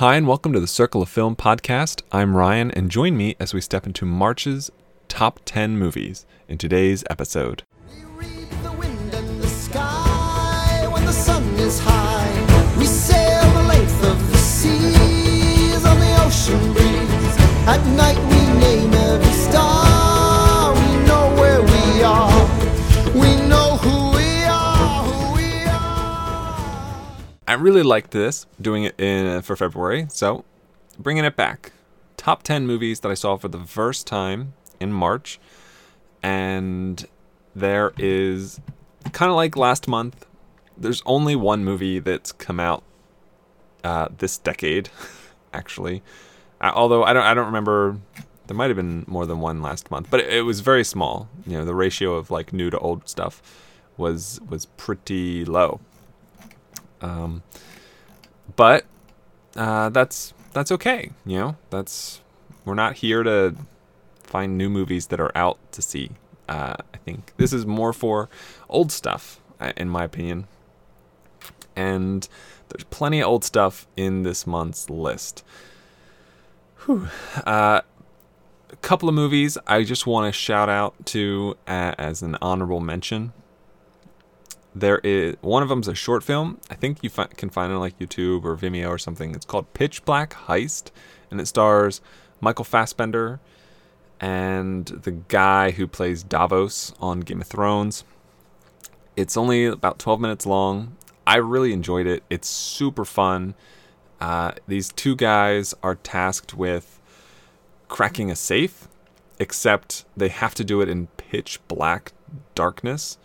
Hi, and welcome to the Circle of Film podcast. I'm Ryan, and join me as we step into March's top 10 movies in today's episode. We read the I really liked this, doing it in, for February, so bringing it back. Top 10 movies that I saw for the first time in March. And there is, kind of like last month, there's only one movie that's come out uh, this decade, actually. Uh, although I don't, I don't remember. There might have been more than one last month, but it, it was very small. You know, the ratio of like new to old stuff was was pretty low. Um, but uh, that's that's okay. You know, that's we're not here to find new movies that are out to see. Uh, I think this is more for old stuff, uh, in my opinion. And there's plenty of old stuff in this month's list. Whew. Uh, a couple of movies I just want to shout out to uh, as an honorable mention there is one of them's a short film. I think you fi- can find it on like YouTube or Vimeo or something. It's called Pitch Black Heist, and it stars Michael Fassbender and the guy who plays Davos on Game of Thrones. It's only about 12 minutes long. I really enjoyed it. It's super fun. Uh, these two guys are tasked with cracking a safe, except they have to do it in pitch black darkness.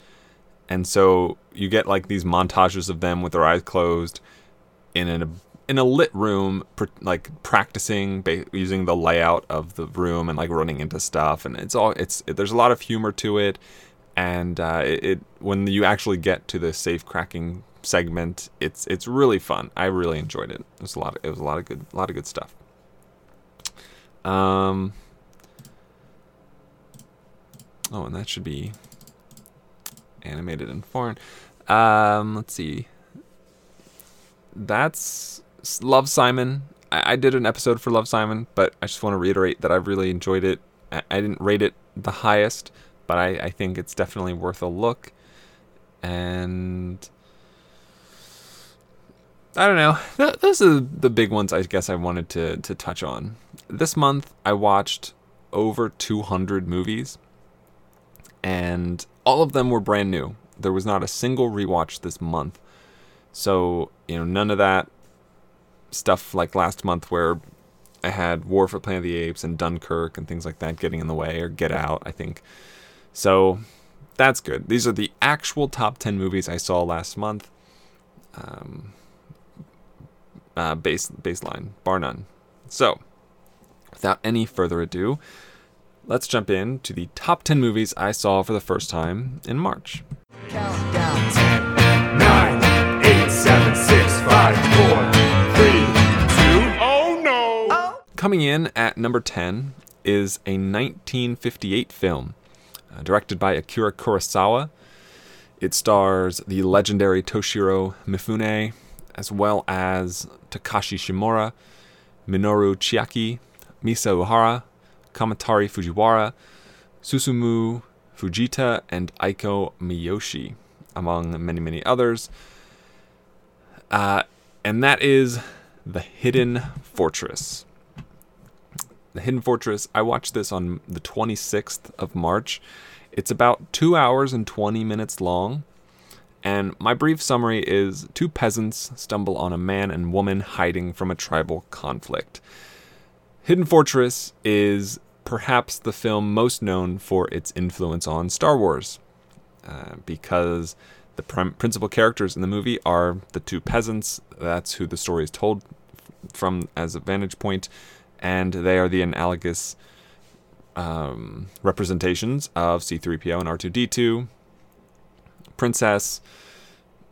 And so you get like these montages of them with their eyes closed in a in a lit room, pr- like practicing ba- using the layout of the room and like running into stuff. And it's all it's it, there's a lot of humor to it. And uh, it, it when you actually get to the safe cracking segment, it's it's really fun. I really enjoyed it. It was a lot. Of, it was a lot of good a lot of good stuff. Um. Oh, and that should be animated and foreign. Um, let's see. That's Love Simon. I, I did an episode for Love Simon, but I just want to reiterate that I really enjoyed it. I, I didn't rate it the highest, but I, I think it's definitely worth a look. And I don't know. Th- those are the big ones I guess I wanted to, to touch on. This month, I watched over 200 movies, and all of them were brand new. There was not a single rewatch this month. So, you know, none of that stuff like last month where I had War for Planet of the Apes and Dunkirk and things like that getting in the way, or Get Out, I think. So, that's good. These are the actual top 10 movies I saw last month. Um, uh, base baseline, bar none. So, without any further ado, let's jump in to the top 10 movies I saw for the first time in March. Countdown. nine, eight, seven, six, five, four, three, two. Oh no! Coming in at number 10 is a 1958 film uh, directed by Akira Kurosawa. It stars the legendary Toshiro Mifune, as well as Takashi Shimura, Minoru Chiaki, Misa Uehara, Kamatari Fujiwara, Susumu Fujita, and Aiko Miyoshi, among many, many others. Uh, and that is The Hidden Fortress. The Hidden Fortress, I watched this on the 26th of March. It's about two hours and 20 minutes long. And my brief summary is two peasants stumble on a man and woman hiding from a tribal conflict. Hidden Fortress is perhaps the film most known for its influence on Star Wars, uh, because the prim- principal characters in the movie are the two peasants. That's who the story is told from as a vantage point, and they are the analogous um, representations of C3PO and R2D2, Princess,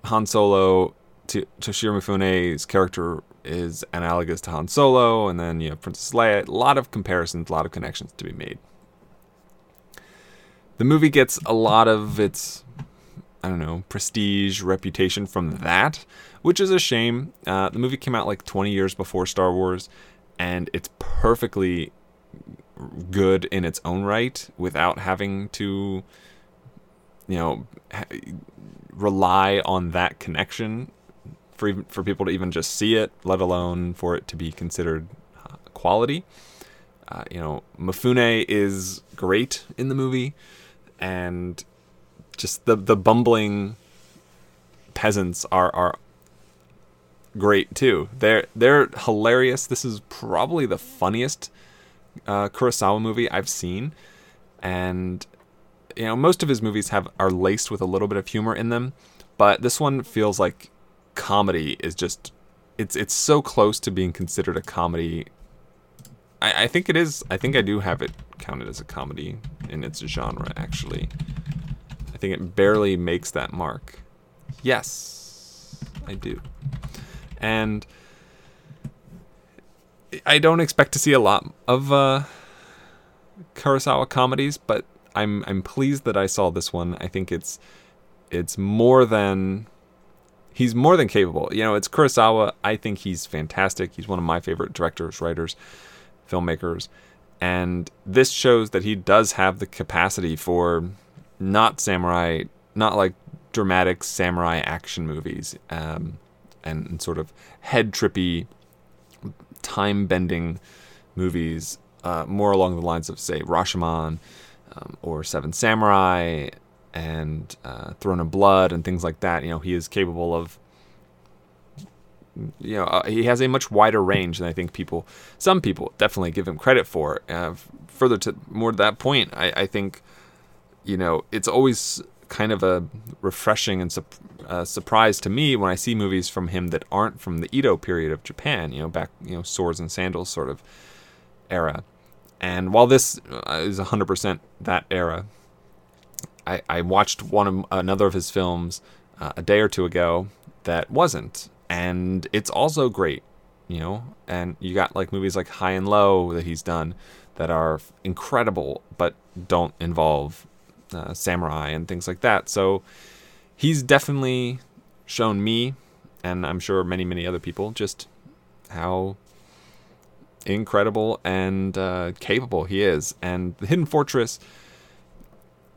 Han Solo, Toshiro Mifune's character is analogous to Han Solo, and then you have Princess Leia. A lot of comparisons, a lot of connections to be made. The movie gets a lot of its, I don't know, prestige, reputation from that, which is a shame. Uh, the movie came out like 20 years before Star Wars, and it's perfectly good in its own right without having to, you know, ha- rely on that connection for even, for people to even just see it, let alone for it to be considered uh, quality. Uh, you know, Mifune is great in the movie, and just the the bumbling peasants are are great too. They're they're hilarious. This is probably the funniest uh, Kurosawa movie I've seen, and you know most of his movies have are laced with a little bit of humor in them, but this one feels like comedy is just it's it's so close to being considered a comedy. I, I think it is. I think I do have it counted as a comedy in its genre. Actually, I think it barely makes that mark. Yes, I do. And I don't expect to see a lot of uh, Kurosawa comedies, but I'm I'm pleased that I saw this one. I think it's it's more than he's more than capable. You know, it's Kurosawa. I think he's fantastic. He's one of my favorite directors, writers, filmmakers, and this shows that he does have the capacity for not samurai, not like dramatic samurai action movies, um, and, sort of head trippy, time bending movies, uh, more along the lines of say Rashomon um, or Seven Samurai and uh, Throne of Blood and things like that. You know, he is capable of. You know, uh, he has a much wider range than I think people, some people definitely give him credit for. Uh, further to more to that point, I, I think, you know, it's always kind of a refreshing and sup- uh, surprise to me when I see movies from him that aren't from the Edo period of Japan. You know, back you know swords and sandals sort of era. And while this uh, is 100% that era, I, I watched one of another of his films uh, a day or two ago that wasn't, and it's also great, you know. And you got like movies like High and Low that he's done that are incredible, but don't involve uh, samurai and things like that. So he's definitely shown me, and I'm sure many many other people, just how incredible and uh, capable he is. And the Hidden Fortress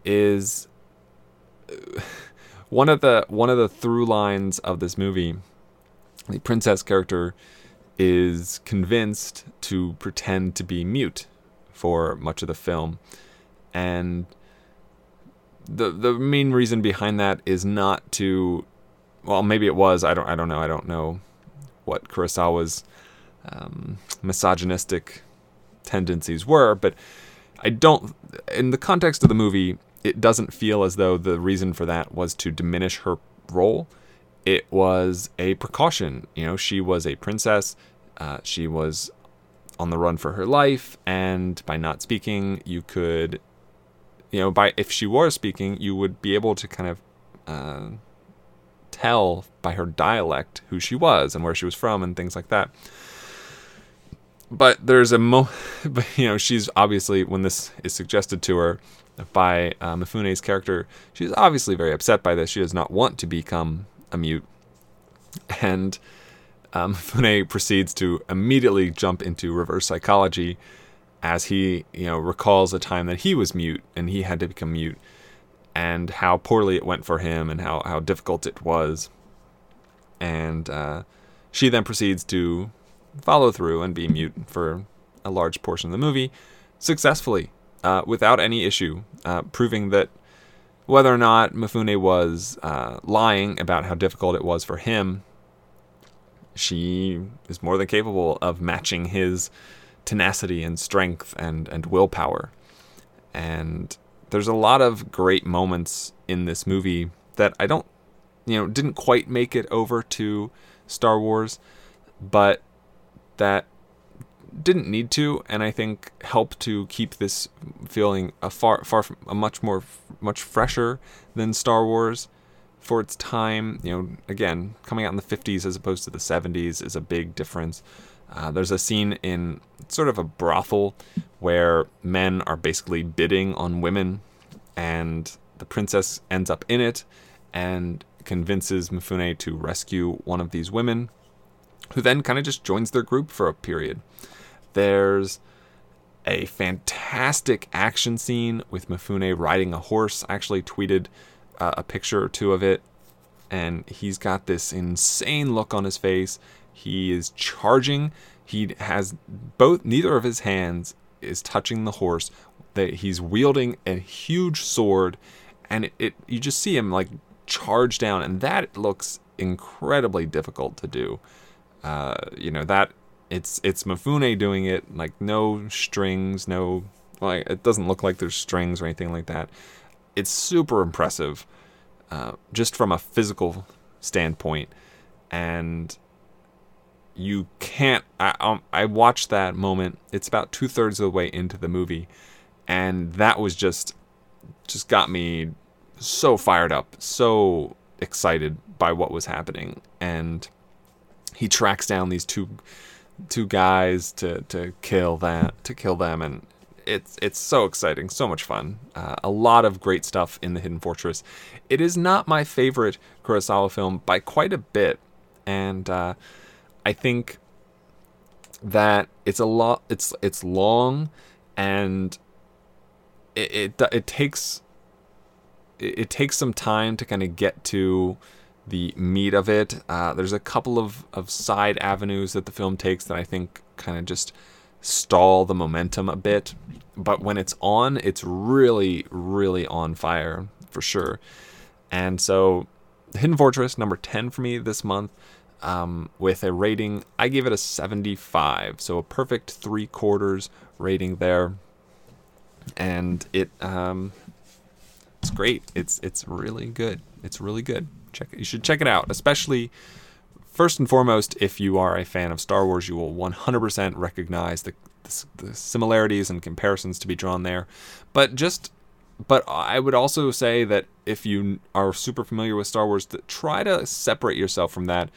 is one of the one of the through lines of this movie. The princess character is convinced to pretend to be mute for much of the film, and the the main reason behind that is not to, well, maybe it was. I don't I don't know. I don't know what Kurosawa's um, misogynistic tendencies were, but I don't. In the context of the movie, it doesn't feel as though the reason for that was to diminish her role. It was a precaution. You know, she was a princess. Uh, she was on the run for her life, and by not speaking, you could, you know, by if she were speaking, you would be able to kind of uh, tell by her dialect who she was and where she was from and things like that but there's a mo but you know she's obviously when this is suggested to her by uh, Mifune's character. She's obviously very upset by this. She does not want to become a mute. And um, Mifune proceeds to immediately jump into reverse psychology as he you know recalls a time that he was mute and he had to become mute and how poorly it went for him and how, how difficult it was. And uh, she then proceeds to follow through and be mute for a large portion of the movie successfully uh, without any issue, uh, proving that whether or not Mifune was uh, lying about how difficult it was for him, she is more than capable of matching his tenacity and strength and, and willpower. And there's a lot of great moments in this movie that I don't, you know, didn't quite make it over to Star Wars, but that didn't need to, and I think helped to keep this feeling a far, far, a much more, much fresher than Star Wars for its time. You know, again, coming out in the 50s as opposed to the 70s is a big difference. Uh, there's a scene in sort of a brothel where men are basically bidding on women, and the princess ends up in it and convinces Mifune to rescue one of these women, who then kind of just joins their group for a period. There's a fantastic action scene with Mifune riding a horse. I actually tweeted uh, a picture or two of it, and he's got this insane look on his face. He is charging. He has both, neither of his hands is touching the horse. That he's wielding a huge sword, and it, it you just see him like charge down, and that looks incredibly difficult to do. Uh, you know that it's it's Mifune doing it, like no strings, no like it doesn't look like there's strings or anything like that. It's super impressive, uh, just from a physical standpoint, and you can't. I um, I watched that moment. It's about two thirds of the way into the movie, and that was just just got me so fired up, so excited by what was happening, and he tracks down these two two guys to to kill that to kill them and it's it's so exciting so much fun. Uh, a lot of great stuff in the hidden fortress. It is not my favorite kurosawa film by quite a bit and uh, i think that it's a lot it's it's long and it it, it takes it, it takes some time to kind of get to the meat of it. Uh, there's a couple of, of side avenues that the film takes that I think kind of just stall the momentum a bit. But when it's on, it's really, really on fire for sure. And so, Hidden Fortress, number 10 for me this month, um, with a rating, I gave it a 75. So, a perfect three quarters rating there. And it, um, it's great. It's it's really good. It's really good. Check. You should check it out, especially first and foremost if you are a fan of Star Wars, you will 100% recognize the, the, the similarities and comparisons to be drawn there. But just but I would also say that if you are super familiar with Star Wars, that try to separate yourself from that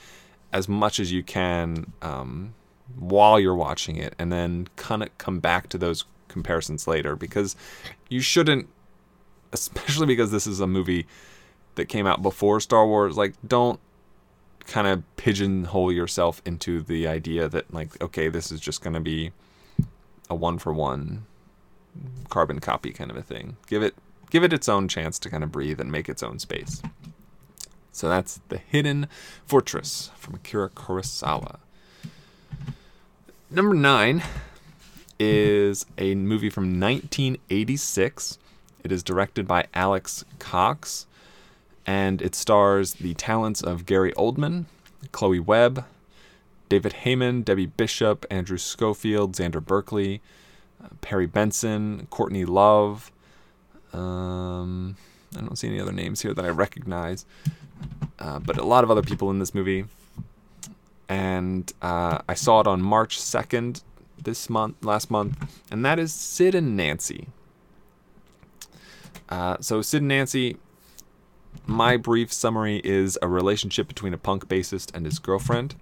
as much as you can um, while you're watching it, and then kind of come back to those comparisons later because you shouldn't, especially because this is a movie that came out before Star Wars. Like, don't kind of pigeonhole yourself into the idea that like, okay, this is just going to be a one for one carbon copy kind of a thing. Give it give it its own chance to kind of breathe and make its own space. So that's The Hidden Fortress from Akira Kurosawa. Number 9 is a movie from 1986. It is directed by Alex Cox and it stars the talents of Gary Oldman, Chloe Webb, David Hayman, Debby Bishop, Andrew Schofield, Xander Berkeley, uh, Perry Benson, Courtney Love. Um, I don't see any other names here that I recognize, uh, but a lot of other people in this movie. And uh, I saw it on March 2nd this month, last month, and that is Sid and Nancy. Uh, so Sid and Nancy my brief summary is a relationship between a punk bassist and his girlfriend.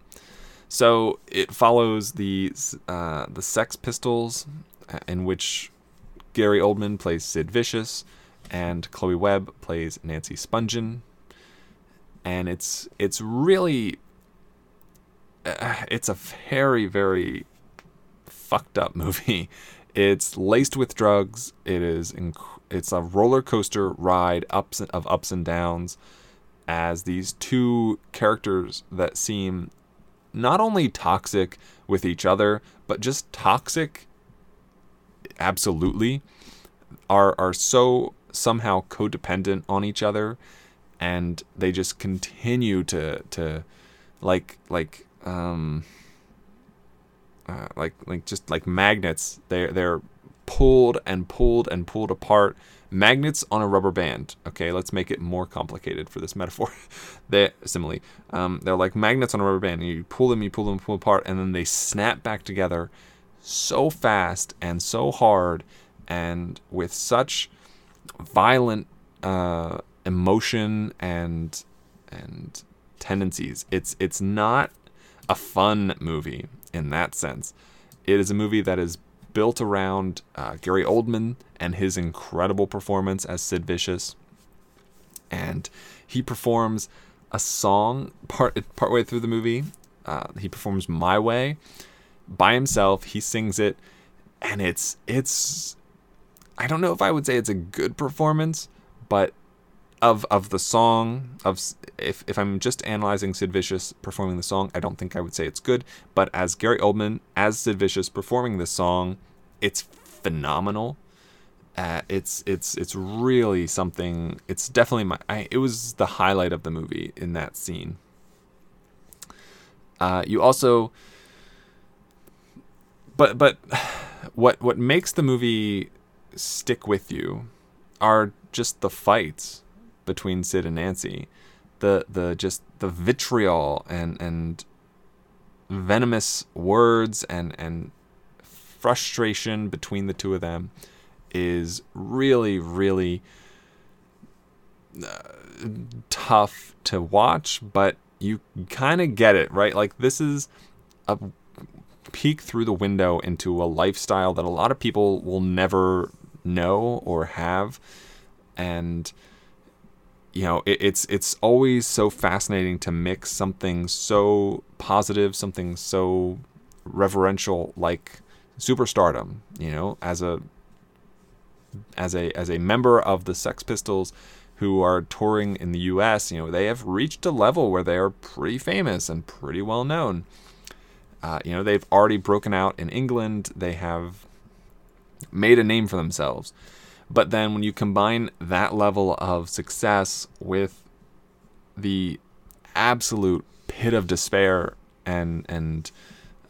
So it follows the uh, the Sex Pistols, uh, in which Gary Oldman plays Sid Vicious, and Chloe Webb plays Nancy Spungen, and it's it's really uh, it's a very very fucked up movie. It's laced with drugs. It is incredible it's a roller coaster ride ups of ups and downs as these two characters that seem not only toxic with each other but just toxic absolutely are are so somehow codependent on each other and they just continue to to like like um uh, like like just like magnets. They they're pulled and pulled and pulled apart. Magnets on a rubber band. Okay, let's make it more complicated for this metaphor. they simile. Um, they're like magnets on a rubber band. You pull them, you pull them, pull apart, and then they snap back together so fast and so hard, and with such violent uh, emotion and and tendencies. It's it's not a fun movie in that sense. It is a movie that is built around uh, Gary Oldman and his incredible performance as Sid Vicious. And he performs a song part partway through the movie. Uh, he performs "My Way" by himself. He sings it, and it's it's. I don't know if I would say it's a good performance, but of of the song of if if I'm just analyzing Sid Vicious performing the song, I don't think I would say it's good. But as Gary Oldman as Sid Vicious performing this song, it's phenomenal. Uh, it's it's it's really something. It's definitely my. I, it was the highlight of the movie in that scene. Uh, you also, but but, what what makes the movie stick with you are just the fights between Sid and Nancy, the the just the vitriol and and venomous words and and frustration between the two of them is really really uh, tough to watch but you kind of get it right? Like this is a peek through the window into a lifestyle that a lot of people will never know or have. And you know it, it's it's always so fascinating to mix something so positive something so reverential like superstardom you know as a as a as a member of the Sex Pistols who are touring in the US, you know, they have reached a level where they are pretty famous and pretty well known. Uh, you know, they've already broken out in England. They have made a name for themselves. But then when you combine that level of success with the absolute pit of despair and and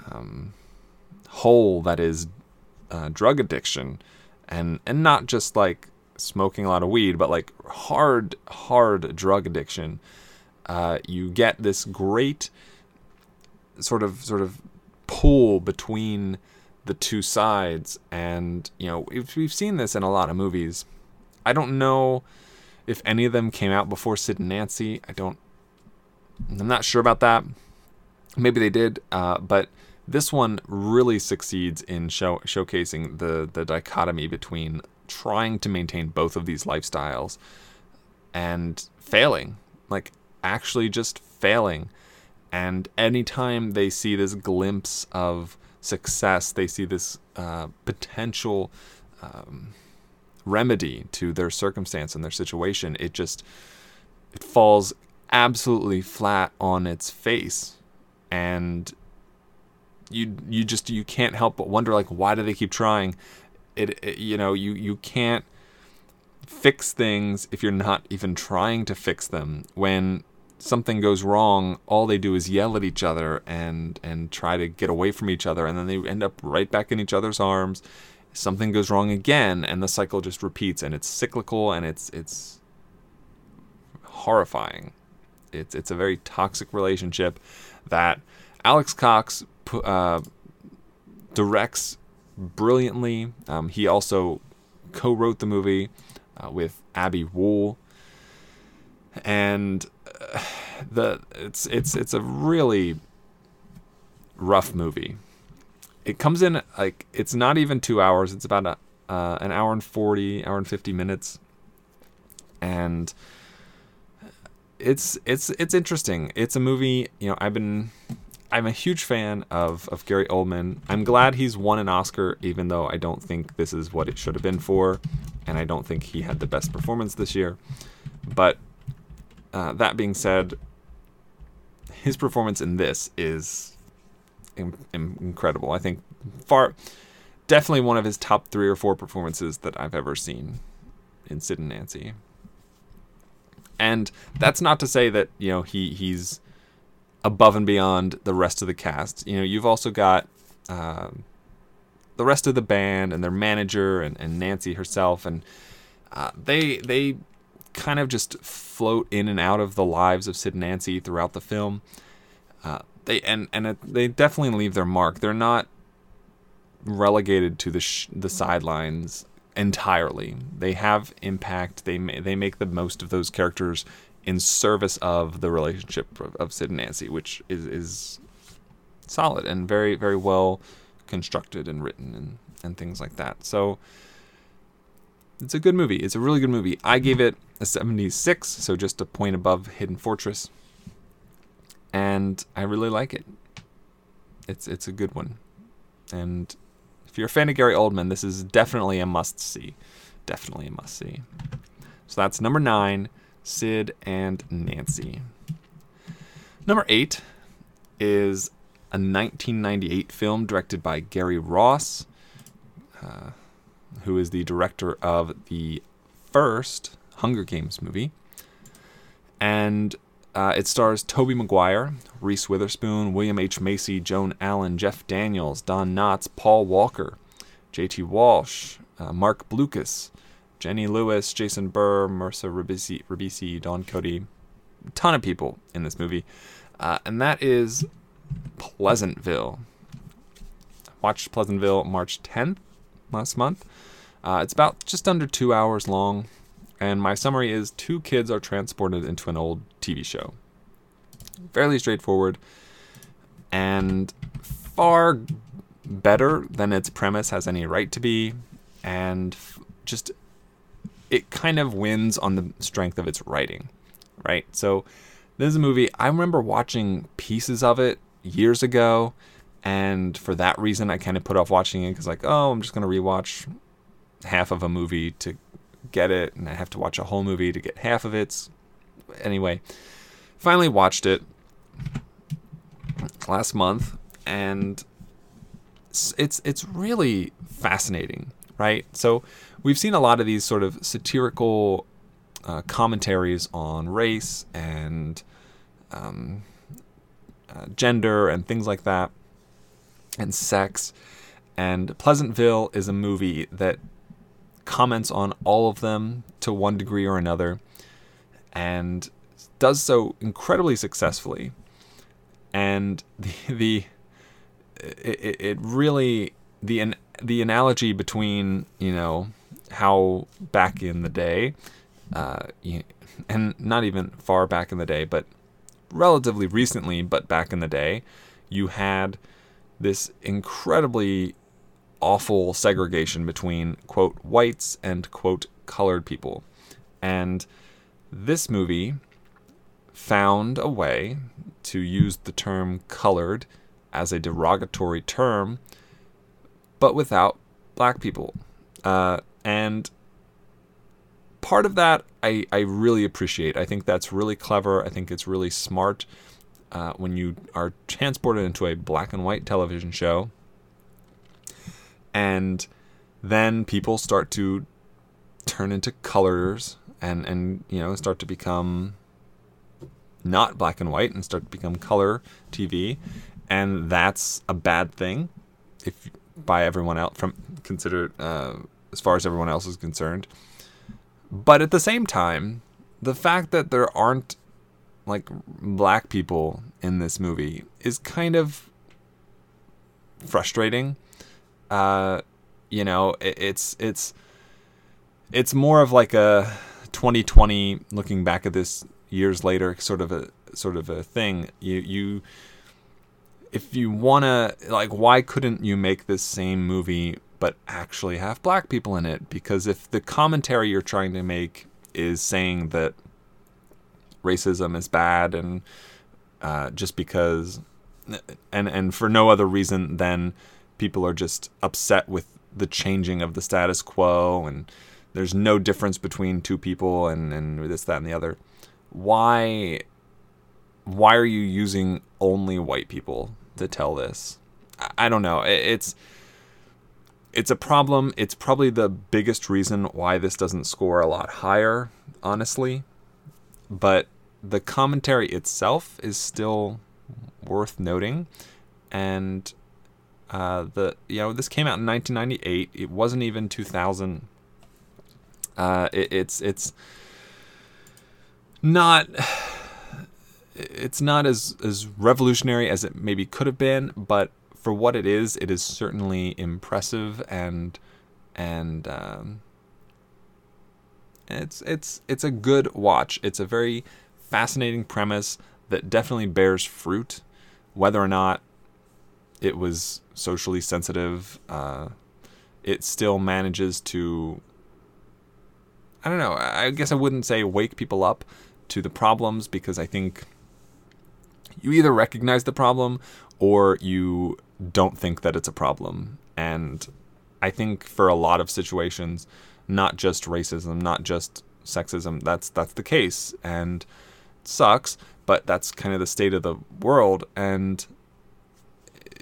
um, hole that is uh, drug addiction, and and not just like smoking a lot of weed, but like hard hard drug addiction, uh, you get this great sort of sort of pull between the two sides, and you know we've, we've seen this in a lot of movies. I don't know if any of them came out before Sid and Nancy. I don't. I'm not sure about that. Maybe they did, uh, but this one really succeeds in show, showcasing the the dichotomy between trying to maintain both of these lifestyles and failing, like actually just failing. And anytime they see this glimpse of success, they see this uh, potential um, remedy to their circumstance and their situation. It just it falls absolutely flat on its face, and you you just you can't help but wonder like why do they keep trying? It, it you know you you can't fix things if you're not even trying to fix them. When something goes wrong, all they do is yell at each other and and try to get away from each other, and then they end up right back in each other's arms. Something goes wrong again, and the cycle just repeats, and it's cyclical, and it's it's horrifying. It's it's a very toxic relationship that Alex Cox uh, directs brilliantly. Um, he also co-wrote the movie uh, with Abbe Wool, and uh, the it's it's it's a really rough movie. It comes in like it's not even two hours. It's about a, uh, an hour and forty, hour and fifty minutes, and it's it's it's interesting. It's a movie. You know, I've been I'm a huge fan of of Gary Oldman. I'm glad he's won an Oscar, even though I don't think this is what it should have been for, and I don't think he had the best performance this year. But uh, that being said, his performance in this is in, in- incredible. I think far, definitely one of his top three or four performances that I've ever seen in Sid and Nancy. And that's not to say that you know he he's above and beyond the rest of the cast. You know, you've also got um, the rest of the band and their manager and, and Nancy herself, and uh, they they kind of just float in and out of the lives of Sid and Nancy throughout the film. Uh, they and and it, they definitely leave their mark. They're not relegated to the sh- the sidelines entirely. They have impact. They ma- they make the most of those characters in service of the relationship of, of Sid and Nancy, which is is solid and very very well constructed and written and and things like that. So it's a good movie. It's a really good movie. I gave it a 76, so just a point above Hidden Fortress. and I really like it. It's it's a good one, and if you're a fan of Gary Oldman, this is definitely a must see. Definitely a must see. So that's number nine, Sid and Nancy. Number eight is a 1998 film directed by Gary Ross, uh, who is the director of the first Hunger Games movie. And uh, it stars Tobey Maguire, Reese Witherspoon, William H. Macy, Joan Allen, Jeff Daniels, Don Knotts, Paul Walker, J.T. Walsh, uh, Marc Blucas, Jenny Lewis, Jason Behr, Marissa Ribisi, Ribisi, Don Cody, ton of people in this movie. Uh, and that is Pleasantville. Watched Pleasantville March 10th last month. Uh, it's about just under two hours long, and my summary is two kids are transported into an old TV show. Fairly straightforward, and far better than its premise has any right to be, and just it kind of wins on the strength of its writing, right? So this is a movie I remember watching pieces of it years ago, and for that reason I kind of put off watching it because like, oh, I'm just gonna rewatch half of a movie to get it, and I have to watch a whole movie to get half of it. Anyway, finally watched it last month, and it's it's, it's really fascinating, right? So we've seen a lot of these sort of satirical uh, commentaries on race and um, uh, gender and things like that, and sex. And Pleasantville is a movie that comments on all of them to one degree or another, and does so incredibly successfully. And the the it, it really the the analogy between you know how back in the day, uh, and not even far back in the day, but relatively recently, but back in the day, you had this incredibly awful segregation between quote whites and quote colored people. And this movie found a way to use the term colored as a derogatory term, but without black people. Uh, and part of that I, I really appreciate. I think that's really clever. I think it's really smart uh, when you are transported into a black and white television show. And then people start to turn into colors and, and you know start to become not black and white and start to become color TV, and that's a bad thing if by everyone else from considered uh, as far as everyone else is concerned. But at the same time, the fact that there aren't like black people in this movie is kind of frustrating. Uh, you know, it, it's it's it's more of like a 2020 looking back at this years later sort of a sort of a thing. You you if you want to like why couldn't you make this same movie but actually have black people in it because if the commentary you're trying to make is saying that racism is bad and uh, just because and and for no other reason than people are just upset with the changing of the status quo and there's no difference between two people and and this that and the other why why are you using only white people to tell this? I- i don't know. It- it's it's a problem. It's probably the biggest reason why this doesn't score a lot higher honestly. But the commentary itself is still worth noting. And uh, the you know this came out in 1998 it wasn't even 2000 uh, it, it's it's not it's not as as revolutionary as it maybe could have been but for what it is it is certainly impressive and and um, it's it's it's a good watch. It's a very fascinating premise that definitely bears fruit, whether or not it was socially sensitive. Uh, it still manages to. I don't know. I guess I wouldn't say wake people up to the problems because I think you either recognize the problem or you don't think that it's a problem. And I think for a lot of situations, not just racism, not just sexism, that's that's the case. And it sucks, but that's kind of the state of the world and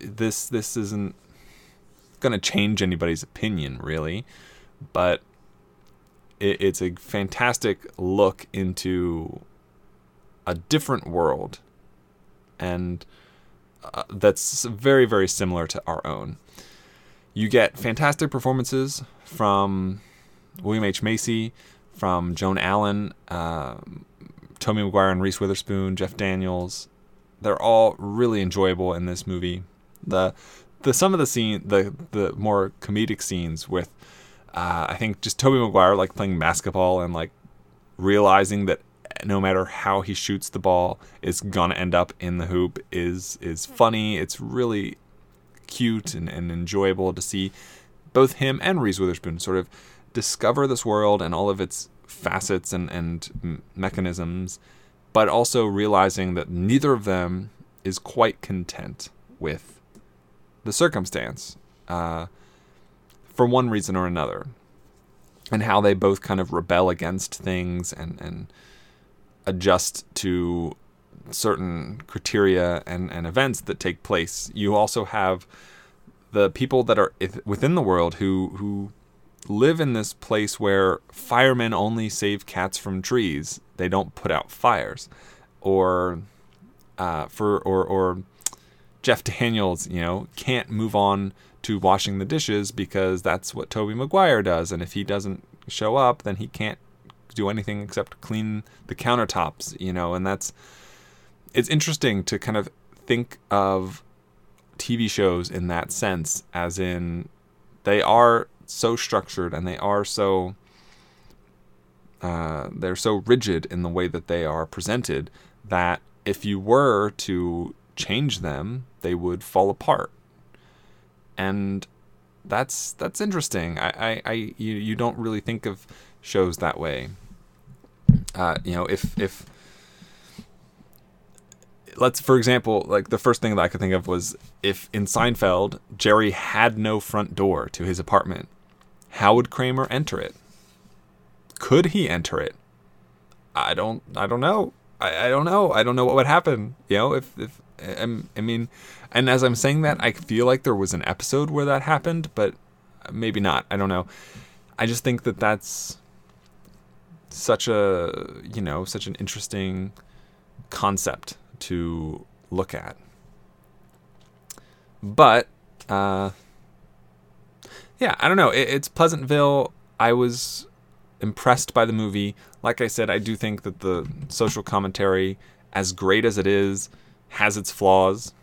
this this isn't going to change anybody's opinion really, but it, it's a fantastic look into a different world and uh, that's very very similar to our own. You get fantastic performances from william h. Macy from joan allen uh, Tobey Maguire and Reese Witherspoon, Jeff Daniels, they're all really enjoyable in this movie. The the some of the scene the the more comedic scenes with uh, I think just Tobey Maguire like playing basketball and like realizing that no matter how he shoots the ball, it's gonna end up in the hoop is is funny. It's really cute and, and enjoyable to see both him and Reese Witherspoon sort of discover this world and all of its facets and, and mechanisms, but also realizing that neither of them is quite content with the circumstance uh, for one reason or another. And how they both kind of rebel against things and, and adjust to certain criteria and, and events that take place. You also have the people that are within the world who, who live in this place where firemen only save cats from trees. They don't put out fires, or uh, for or or Jeff Daniels, you know, can't move on to washing the dishes because that's what Tobey Maguire does, and if he doesn't show up, then he can't do anything except clean the countertops, you know, and that's it's interesting to kind of think of TV shows in that sense, as in they are so structured and they are so uh, they're so rigid in the way that they are presented that if you were to change them, they would fall apart. And that's that's interesting. I, I, I you, you don't really think of shows that way. Uh, you know, if if let's for example, like the first thing that I could think of was if in Seinfeld Jerry had no front door to his apartment, how would Kramer enter it? Could he enter it? I don't. I don't know. I, I don't know. I don't know what would happen. You know, if if I, I mean, and as I'm saying that, I feel like there was an episode where that happened, but maybe not. I don't know. I just think that that's such a you know such an interesting concept to look at. But uh, yeah, I don't know. It, it's Pleasantville. I was impressed by the movie. Like I said, I do think that the social commentary, as great as it is, has its flaws.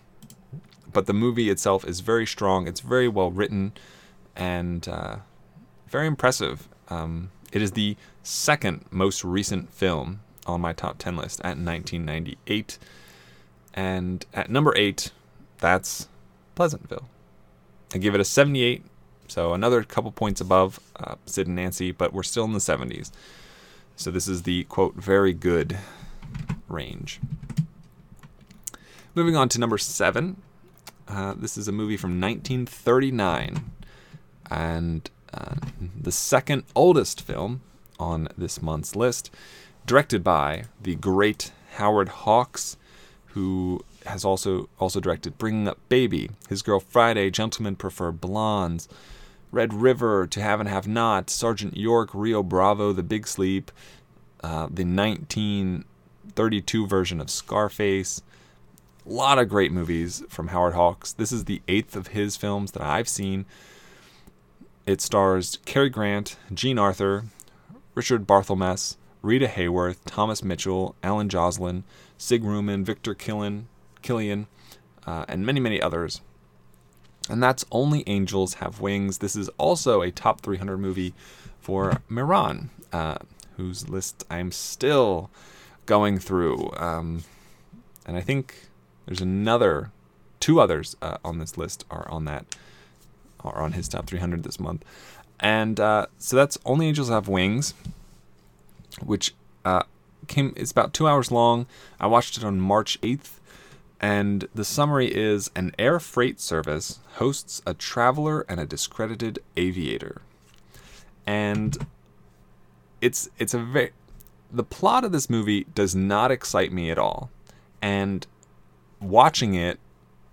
But the movie itself is very strong. It's very well written and uh, very impressive. Um, it is the second most recent film on my top 10 list at 1998. And at number 8, that's Pleasantville. I give it a 78 so another couple points above uh, Sid and Nancy, but we're still in the 70s. So this is the quote, very good range. Moving on to number seven. Uh, this is a movie from 1939 and uh, the second oldest film on this month's list, directed by the great Howard Hawks, who has also also directed Bringing Up Baby, His Girl Friday, Gentlemen Prefer Blondes, Red River, To Have and Have Not, Sergeant York, Rio Bravo, The Big Sleep, uh, the 1932 version of Scarface. A lot of great movies from Howard Hawks. This is the eighth of his films that I've seen. It stars Cary Grant, Jean Arthur, Richard Barthelmess, Rita Hayworth, Thomas Mitchell, Allyn Joslyn, Sig Ruman, Victor Killen, Kilian, uh, and many, many others and that's Only Angels Have Wings. This is also a top 300 movie for Miran, uh, whose list I'm still going through. Um, and I think there's another, two others uh, on this list are on that, are on his top 300 this month. And uh, so that's Only Angels Have Wings, which uh, came, it's about two hours long. I watched it on March 8th And the summary is an air freight service hosts a traveler and a discredited aviator. And it's it's a very the plot of this movie does not excite me at all. And watching it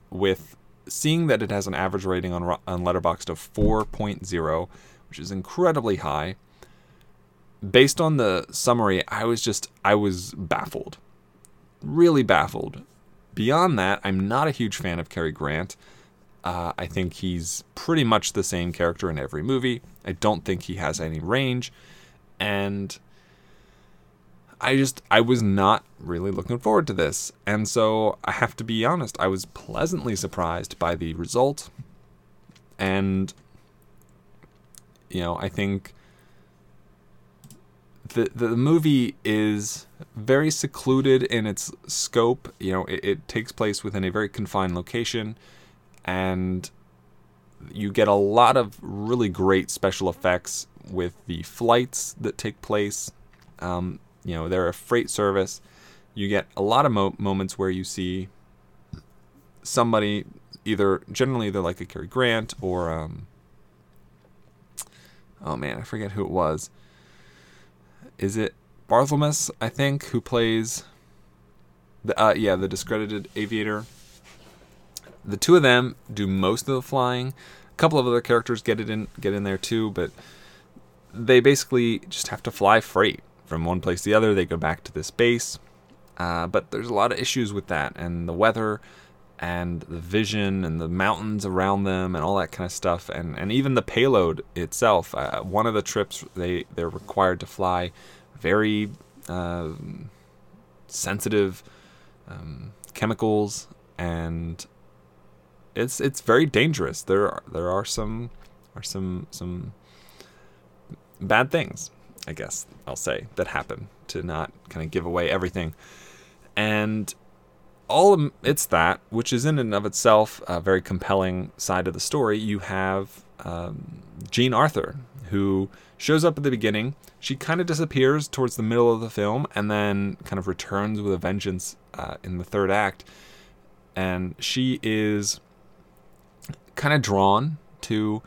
with seeing that it has an average rating on on Letterboxd of 4.0, which is incredibly high. Based on the summary, I was just I was baffled. Really baffled. Beyond that, I'm not a huge fan of Cary Grant. Uh, I think he's pretty much the same character in every movie. I don't think he has any range, and I just I was not really looking forward to this. And so I have to be honest, I was pleasantly surprised by the result. And you know, I think the the movie is very secluded in its scope. You know, it, it takes place within a very confined location and you get a lot of really great special effects with the flights that take place. Um, you know, they're a freight service. You get a lot of mo- moments where you see somebody either generally they're like a Cary Grant or um, oh man, I forget who it was. Is it Barthelmess? I think who plays the uh, yeah the discredited aviator. The two of them do most of the flying. A couple of other characters get it in get in there too, but they basically just have to fly freight from one place to the other. They go back to this base. Uh, but there's a lot of issues with that, and the weather, and the vision, and the mountains around them, and all that kind of stuff, and, and even the payload itself. Uh, one of the trips they they're required to fly very uh, sensitive um, chemicals, and it's it's very dangerous. There are, there are some are some some bad things, I guess I'll say, that happen to not kind of give away everything. And all of it's that, which is in and of itself a very compelling side of the story. You have um, Jean Arthur, who shows up at the beginning. She kind of disappears towards the middle of the film and then kind of returns with a vengeance uh, in the third act. And she is kind of drawn to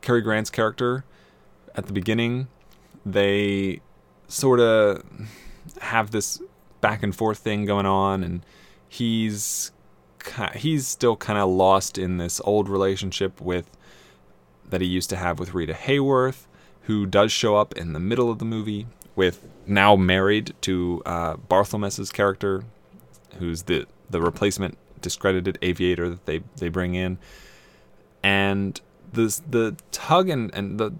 Cary Grant's character at the beginning. They sort of have this back and forth thing going on, and he's he's still kind of lost in this old relationship with that he used to have with Rita Hayworth, who does show up in the middle of the movie with now married to uh, Barthelmess's character, who's the the replacement discredited aviator that they they bring in, and the the tug and and the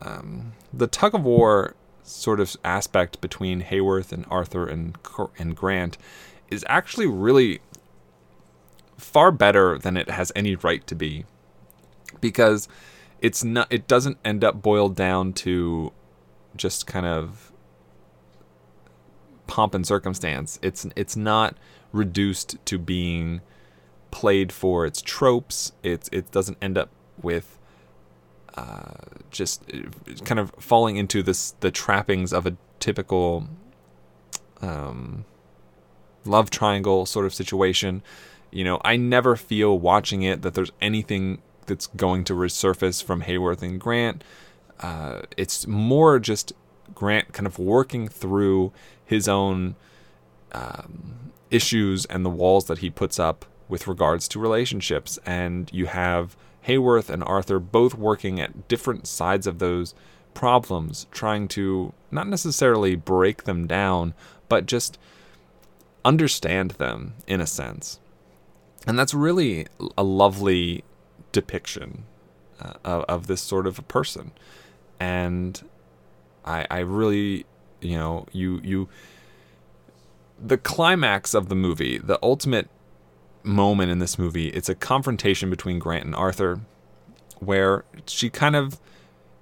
um, the tug of war sort of aspect between Hayworth and Arthur and and Grant is actually really far better than it has any right to be. Because it's not it doesn't end up boiled down to just kind of pomp and circumstance. It's it's not reduced to being played for its tropes. It's it doesn't end up with uh, just kind of falling into this the trappings of a typical um, love triangle sort of situation. You know, I never feel watching it that there's anything that's going to resurface from Hayworth and Grant. Uh, it's more just Grant kind of working through his own um, issues and the walls that he puts up with regards to relationships. And you have Hayworth and Arthur both working at different sides of those problems, trying to not necessarily break them down, but just understand them in a sense. And that's really a lovely depiction uh, of, of this sort of a person. And I, I really, you know, you, you, the climax of the movie, the ultimate moment in this movie, it's a confrontation between Grant and Arthur where she kind of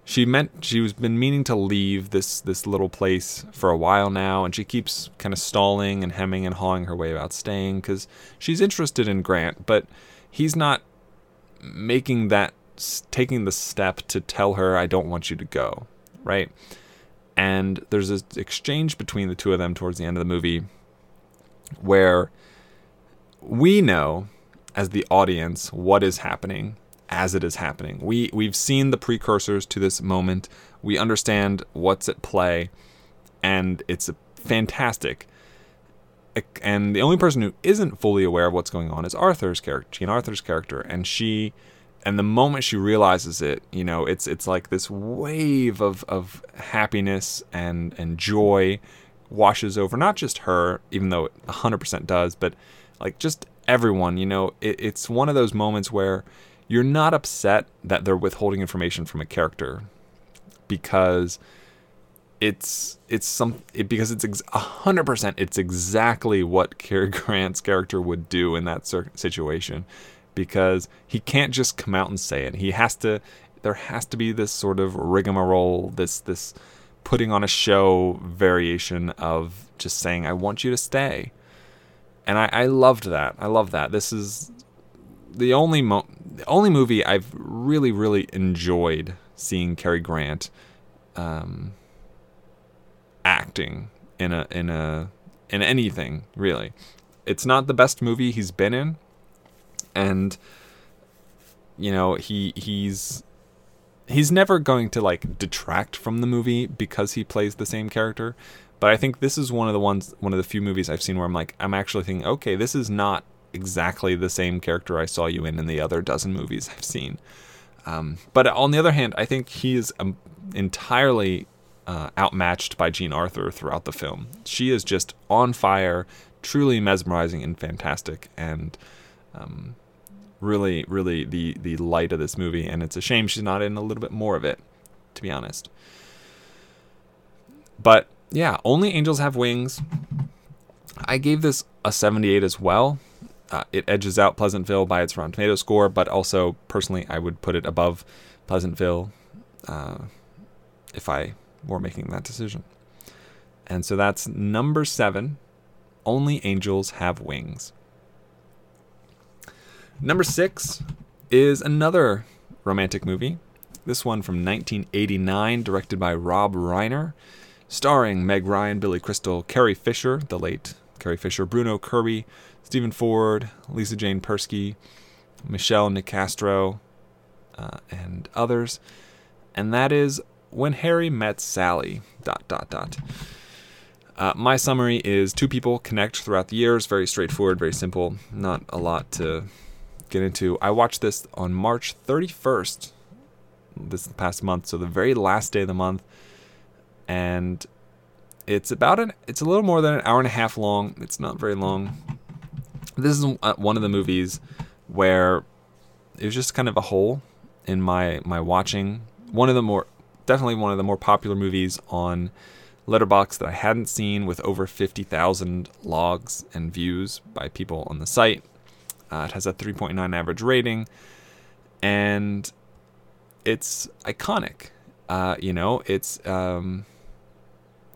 she meant she was been meaning to leave this this little place for a while now and she keeps kind of stalling and hemming and hawing her way about staying cuz she's interested in Grant but he's not making that taking the step to tell her I don't want you to go right? And there's this exchange between the two of them towards the end of the movie where we know as the audience what is happening as it is happening. We we've seen the precursors to this moment. We understand what's at play, and it's fantastic. And the only person who isn't fully aware of what's going on is Arthur's character, Jean Arthur's character, and she. And the moment she realizes it, you know, it's it's like this wave of, of happiness and and joy washes over not just her, even though it 100% does, but like just everyone. You know, it, it's one of those moments where you're not upset that they're withholding information from a character because it's it's some it, because it's hundred percent it's exactly what Cary Grant's character would do in that cer- situation because he can't just come out and say it. He has to there has to be this sort of rigmarole this this putting on a show variation of just saying I want you to stay. And I, I loved that. I love that. This is the only mo- the only movie I've really really enjoyed seeing Cary Grant um, acting in a in a in anything really. It's not the best movie he's been in, and you know he he's he's never going to like detract from the movie because he plays the same character. But I think this is one of the ones, one of the few movies I've seen where I'm like, I'm actually thinking, okay, this is not exactly the same character I saw you in in the other dozen movies I've seen. Um, but on the other hand, I think he is um, entirely uh, outmatched by Jean Arthur throughout the film. She is just on fire, truly mesmerizing and fantastic, and um, really, really the the light of this movie. And it's a shame she's not in a little bit more of it, to be honest. But yeah, only angels have wings. I gave this a 78 as well. Uh, it edges out Pleasantville by its Rotten Tomato score, but also personally, I would put it above Pleasantville uh, if I were making that decision. And so that's number seven. Only angels have wings. Number six is another romantic movie. This one from 1989, directed by Rob Reiner, starring Meg Ryan, Billy Crystal, Carrie Fisher, the late Carrie Fisher, Bruno Kirby, Stephen Ford, Lisa Jane Persky, Michelle Nicastro, uh, and others. And that is When Harry Met Sally. Dot, dot, dot. Uh, my summary is two people connect throughout the years. Very straightforward, very simple. Not a lot to get into. I watched this on March 31st, this past month, so the very last day of the month. And it's about an, it's a little more than an hour and a half long. It's not very long this is uh, one of the movies where it was just kind of a hole in my my watching. One of the more definitely one of the more popular movies on Letterboxd that I hadn't seen with over 50,000 logs and views by people on the site. Uh, it has a 3.9 average rating and it's iconic. Uh, you know, it's um,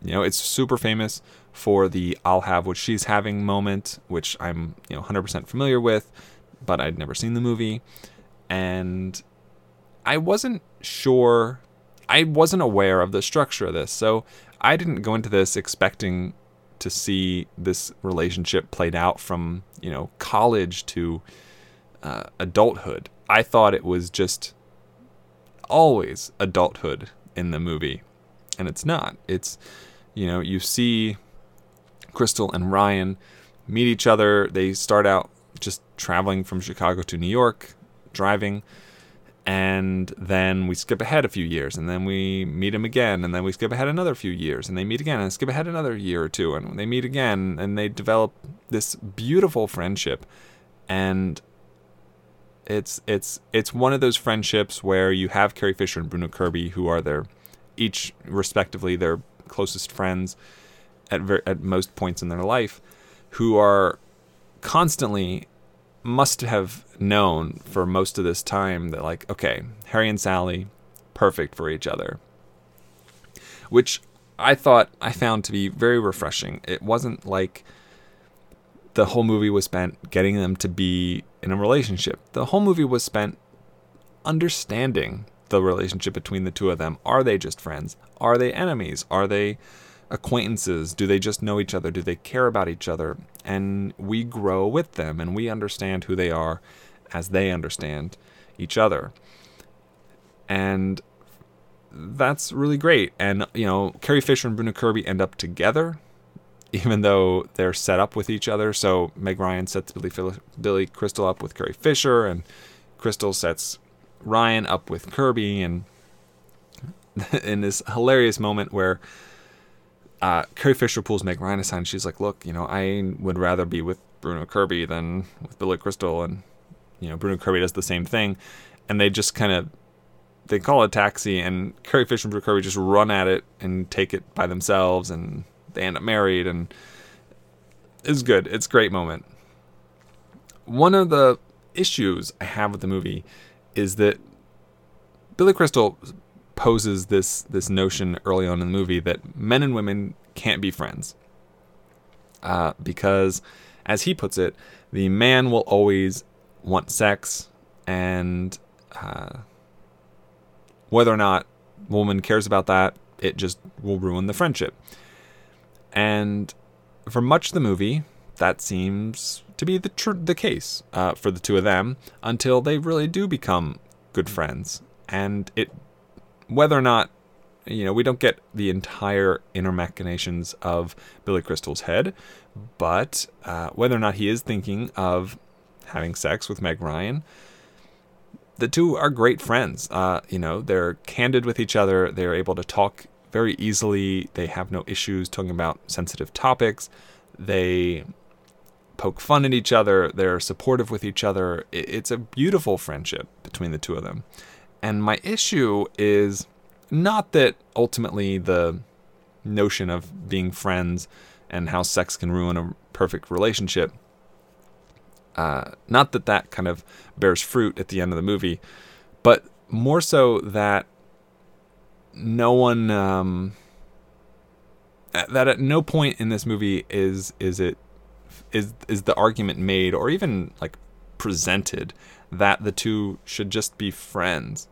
you know, it's super famous for the I'll have what she's having moment, which I'm, you know, 100% familiar with, but I'd never seen the movie. And I wasn't sure, I wasn't aware of the structure of this. So I didn't go into this expecting to see this relationship played out from, you know, college to uh, adulthood. I thought it was just always adulthood in the movie. And it's not. It's, you know, you see Crystal and Ryan meet each other. They start out just traveling from Chicago to New York, driving. And then we skip ahead a few years, and then we meet him again, and then we skip ahead another few years, and they meet again, and skip ahead another year or two, and they meet again, and they develop this beautiful friendship. And it's it's it's one of those friendships where you have Carrie Fisher and Bruno Kirby, who are their each respectively their closest friends, at ver- at most points in their life who are constantly must have known for most of this time that like okay harry and sally perfect for each other. Which i thought i found to be very refreshing. It wasn't like the whole movie was spent getting them to be in a relationship. The whole movie was spent understanding the relationship between the two of them. Are they just friends? Are they enemies? Are they acquaintances? Do they just know each other? Do they care about each other? And we grow with them and we understand who they are as they understand each other. And that's really great. And, you know, Carrie Fisher and Bruno Kirby end up together, even though they're set up with each other. So Meg Ryan sets Billy, Phil- Billy Crystal up with Carrie Fisher, and Crystal sets Ryan up with Kirby. And in this hilarious moment where uh, Carrie Fisher pulls Meg Ryan aside, and she's like, "Look, you know, I would rather be with Bruno Kirby than with Billy Crystal," and you know, Bruno Kirby does the same thing, and they just kind of they call a taxi, and Carrie Fisher and Bruno Kirby just run at it and take it by themselves, and they end up married, and it's good. It's a great moment. One of the issues I have with the movie is that Billy Crystal poses this this notion early on in the movie that men and women can't be friends uh, because, as he puts it, the man will always want sex, and uh, whether or not woman cares about that, it just will ruin the friendship. And for much of the movie, that seems to be the tr- the case uh, for the two of them until they really do become good friends. And it, whether or not, you know, we don't get the entire inner machinations of Billy Crystal's head, but uh, whether or not he is thinking of having sex with Meg Ryan, the two are great friends. Uh, you know, they're candid with each other. They're able to talk very easily. They have no issues talking about sensitive topics. They poke fun at each other. They're supportive with each other. It's a beautiful friendship between the two of them. And my issue is not that ultimately the notion of being friends and how sex can ruin a perfect relationship uh, not that that kind of bears fruit at the end of the movie, but more so that no one um, that at no point in this movie is is it is is the argument made or even like presented that the two should just be friends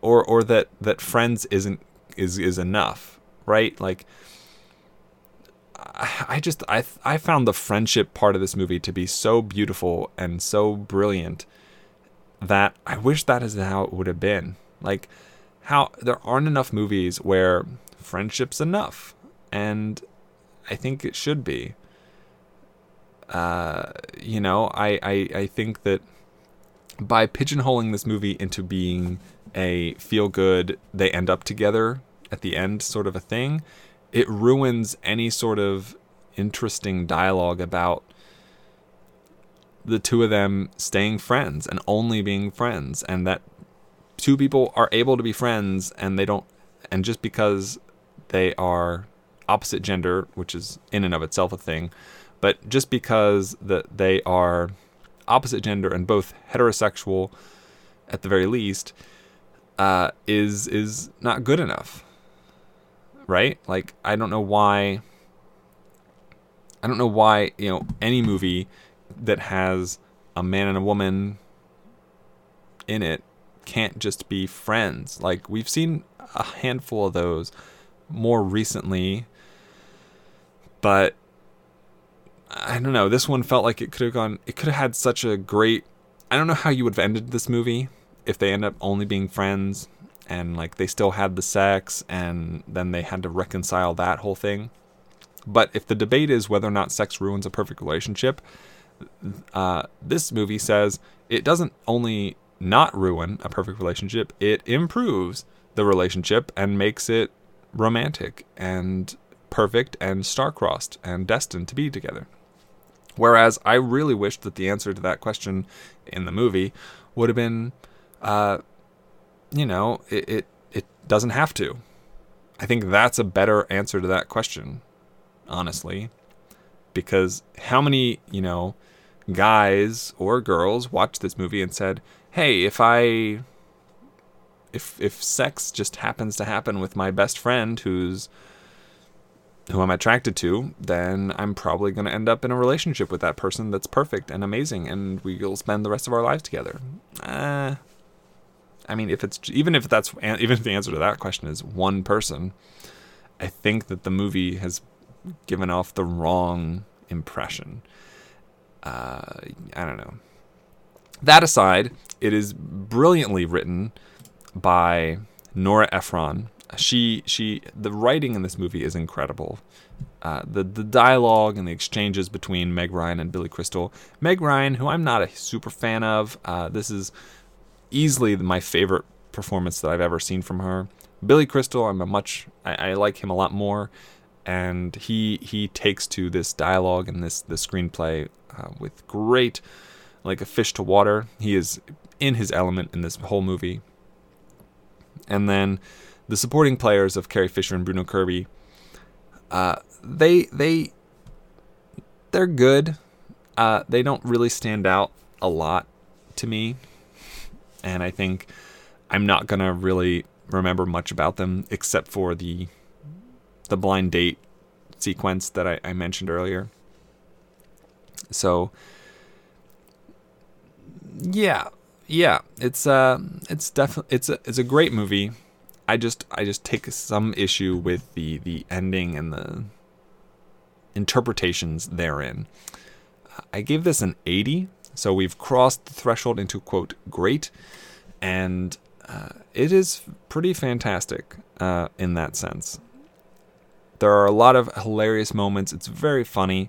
or or that that friends isn't is is enough right like I just I I found the friendship part of this movie to be so beautiful and so brilliant that I wish that is how it would have been. Like how there aren't enough movies where friendship's enough, and I think it should be. Uh, you know, I, I I think that by pigeonholing this movie into being a feel good, they end up together at the end sort of a thing, it ruins any sort of interesting dialogue about the two of them staying friends and only being friends and that two people are able to be friends and they don't and just because they are opposite gender which is in and of itself a thing but just because that they are opposite gender and both heterosexual at the very least uh, is is not good enough right? Like I don't know why I don't know why, you know, any movie that has a man and a woman in it can't just be friends. Like we've seen a handful of those more recently, but I don't know. This one felt like it could have gone. It could have had such a great. I don't know how you would have ended this movie if they end up only being friends and like they still had the sex and then they had to reconcile that whole thing. But if the debate is whether or not sex ruins a perfect relationship, uh, this movie says it doesn't only not ruin a perfect relationship, it improves the relationship and makes it romantic and perfect and star-crossed and destined to be together. Whereas I really wished that the answer to that question in the movie would have been, uh, you know, it, it it doesn't have to. I think that's a better answer to that question, honestly, because how many you know guys or girls watched this movie and said, "Hey, if I if if sex just happens to happen with my best friend who's who I'm attracted to, then I'm probably going to end up in a relationship with that person that's perfect and amazing, and we'll spend the rest of our lives together. Uh, I mean, if it's even if that's even if the answer to that question is one person, I think that the movie has given off the wrong impression. Uh, I don't know. That aside, it is brilliantly written by Nora Ephron. She she the writing in this movie is incredible. Uh, the the dialogue and the exchanges between Meg Ryan and Billy Crystal. Meg Ryan, who I'm not a super fan of, uh, this is easily my favorite performance that I've ever seen from her. Billy Crystal, I'm a much I, I like him a lot more, and he he takes to this dialogue and this the screenplay uh, with great like a fish to water. He is in his element in this whole movie. And then the supporting players of Carrie Fisher and Bruno Kirby, uh, they they they're good. Uh, they don't really stand out a lot to me, and I think I'm not gonna really remember much about them except for the the blind date sequence that I, I mentioned earlier. So yeah, yeah, it's uh, it's definitely it's a it's a great movie. I just I just take some issue with the the ending and the interpretations therein. I gave this an 80, so we've crossed the threshold into quote great, and uh, it is pretty fantastic uh, in that sense. There are a lot of hilarious moments. It's very funny,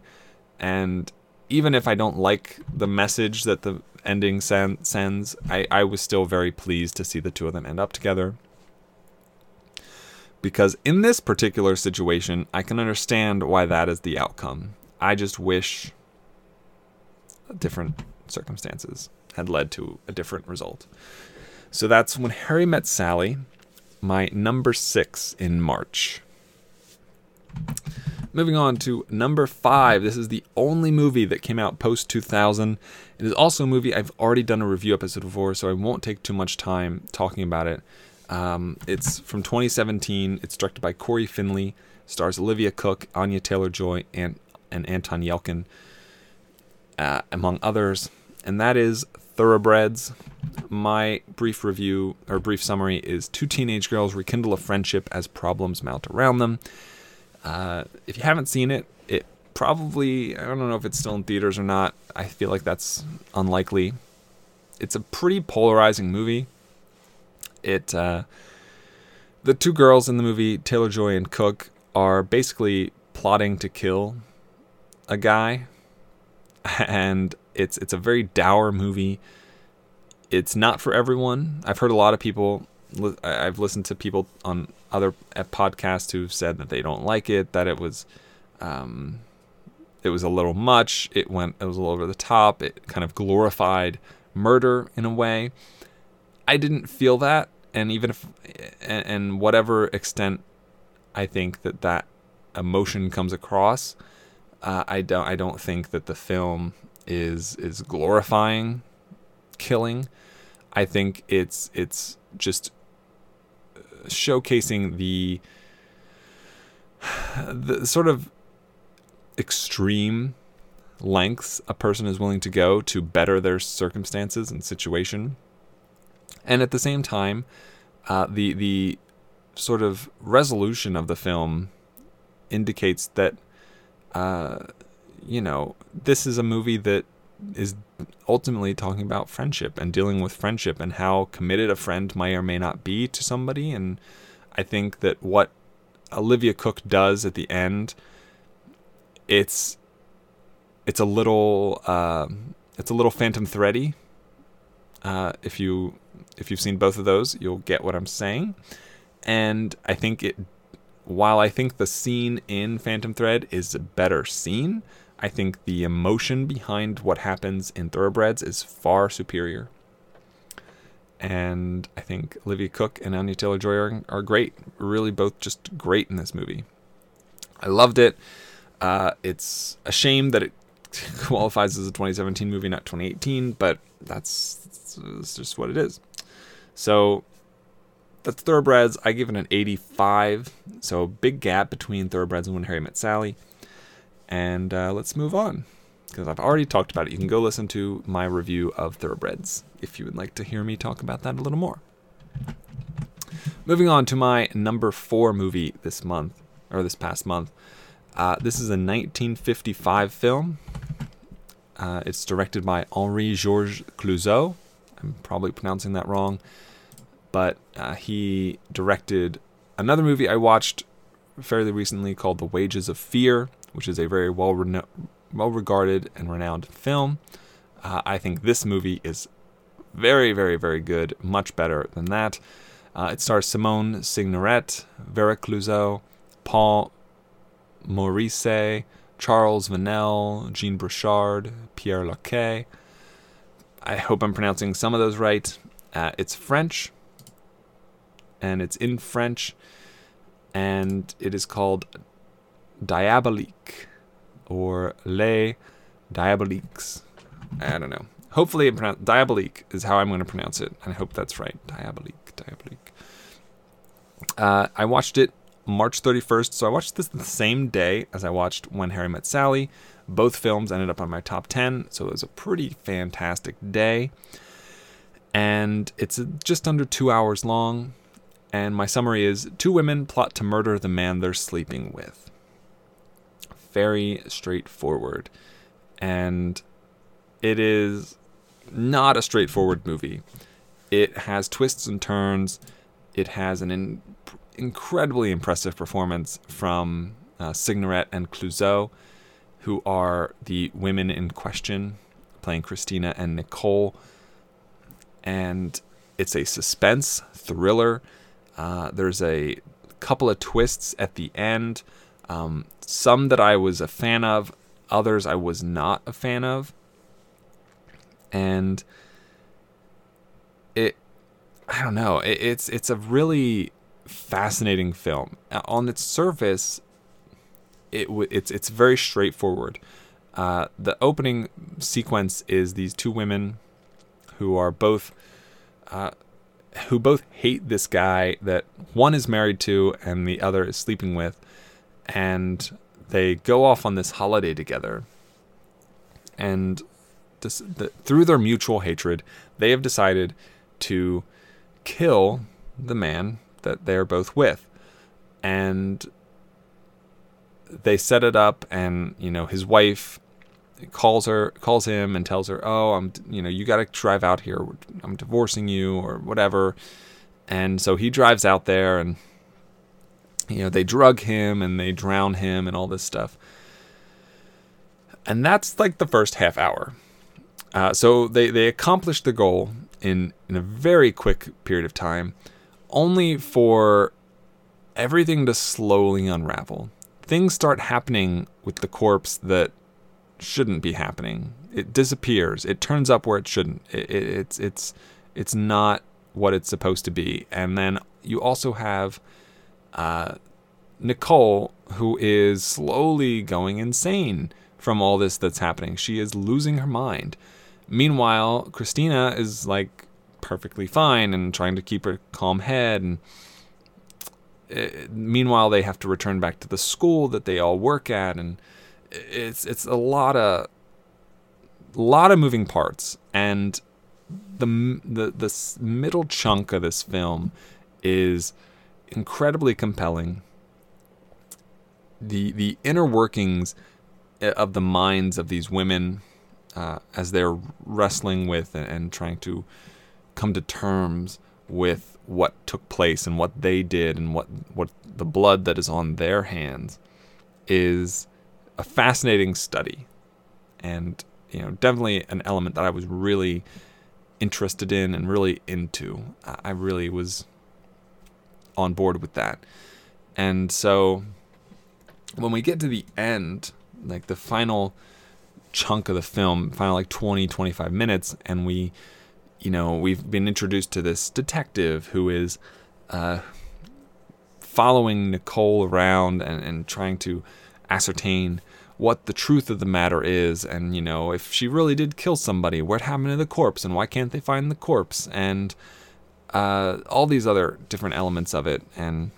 and even if I don't like the message that the ending sen- sends, I, I was still very pleased to see the two of them end up together. Because in this particular situation, I can understand why that is the outcome. I just wish different circumstances had led to a different result. So that's when Harry met Sally, my number six in March. Moving on to number five. This is the only movie that came out post 2000. It is also a movie I've already done a review episode for, so I won't take too much time talking about it. Um, it's from 2017. It's directed by Cory Finley, stars Olivia Cooke, Anya Taylor Joy, and, and Anton Yelchin, uh, among others. And that is Thoroughbreds. My brief review or brief summary is two teenage girls rekindle a friendship as problems mount around them. Uh, if you haven't seen it, it probably, I don't know if it's still in theaters or not. I feel like that's unlikely. It's a pretty polarizing movie. It, uh, the two girls in the movie, Taylor Joy and Cooke, are basically plotting to kill a guy. And it's it's a very dour movie. It's not for everyone. I've heard a lot of people I've listened to people on other podcasts who've said that they don't like it, that it was, um, it was a little much. It went, it was a little over the top. It kind of glorified murder in a way. I didn't feel that, and even if, and, whatever extent, I think that that emotion comes across, uh, I don't, I don't think that the film is is glorifying killing. I think it's it's just showcasing the the sort of extreme lengths a person is willing to go to better their circumstances and situation, and at the same time, uh, the the sort of resolution of the film indicates that uh, you know this is a movie that is ultimately talking about friendship and dealing with friendship and how committed a friend may or may not be to somebody. And I think that what Olivia Cooke does at the end, it's it's a little uh, it's a little phantom thready. Uh, if you if you've seen both of those, you'll get what I'm saying. And I think it while I think the scene in Phantom Thread is a better scene, I think the emotion behind what happens in Thoroughbreds is far superior. And I think Olivia Cooke and Anya Taylor Joy are, are great. Really, both just great in this movie. I loved it. Uh, it's a shame that it qualifies as a 2017 movie, not 2018, but that's, that's just what it is. So that's Thoroughbreds. I give it an 85. So big gap between Thoroughbreds and When Harry Met Sally. And uh, let's move on because I've already talked about it. You can go listen to my review of Thoroughbreds if you would like to hear me talk about that a little more. Moving on to my number four movie this month. or this past month. Uh, this is a 1955 film. Uh, it's directed by Henri Georges Clouzot. I'm probably pronouncing that wrong, but uh, he directed another movie I watched fairly recently called The Wages of Fear, which is a very well reno- well regarded and renowned film. Uh, I think this movie is very, very, very good, much better than that. Uh, it stars Simone Signoret, Vera Clouzot, Paul Meurisse, Charles Vanel, Jean Brochard, Pierre Larquey. I hope I'm pronouncing some of those right. Uh, it's French, and it's in French, and it is called Diabolique or Les Diaboliques. I don't know. Hopefully, pronoun- Diabolique is how I'm going to pronounce it. And I hope that's right. Diabolique, Diabolique. Uh, I watched it March 31st, so I watched this the same day as I watched When Harry Met Sally. Both films ended up on my top 10, so it was a pretty fantastic day. And it's just under two hours long. And my summary is two women plot to murder the man they're sleeping with. Very straightforward. And it is not a straightforward movie. It has twists and turns. It has an in- incredibly impressive performance from uh, Signoret and Clouzot, who are the women in question, playing Christina and Nicole. And it's a suspense thriller. Uh, there's a couple of twists at the end, um, some that I was a fan of, others I was not a fan of. And it, I don't know, it, it's it's a really fascinating film. Uh, On its surface, it w- it's it's very straightforward. Uh, the opening sequence is these two women who are both uh, who both hate this guy that one is married to and the other is sleeping with, and they go off on this holiday together. And this, the, through their mutual hatred, they have decided to kill the man that they're both with. And they set it up and you know his wife calls her calls him and tells her oh i'm you know you got to drive out here. I'm divorcing you or whatever. And so he drives out there and you know they drug him and they drown him and all this stuff. And that's like the first half hour. Uh, so they they accomplish the goal in in a very quick period of time only for everything to slowly unravel. Things start happening with the corpse that shouldn't be happening. It disappears. It turns up where it shouldn't. It, it, it's it's it's not what it's supposed to be. And then you also have uh, Nicole, who is slowly going insane from all this that's happening. She is losing her mind. Meanwhile, Christina is like perfectly fine and trying to keep her calm head and uh, meanwhile they have to return back to the school that they all work at and it's it's a lot of lot of moving parts. And the the the middle chunk of this film is incredibly compelling. The the inner workings uh, of the minds of these women uh, as they're wrestling with and, and trying to come to terms with what took place and what they did and what what the blood that is on their hands is a fascinating study. And you know definitely an element that I was really interested in and really into. I really was on board with that. And so when we get to the end like the final chunk of the film final like 20 25 minutes and we you know we've been introduced to this detective who is uh, following nicole around and, and trying to ascertain what the truth of the matter is and you know if she really did kill somebody what happened to the corpse and why can't they find the corpse and uh, all these other different elements of it and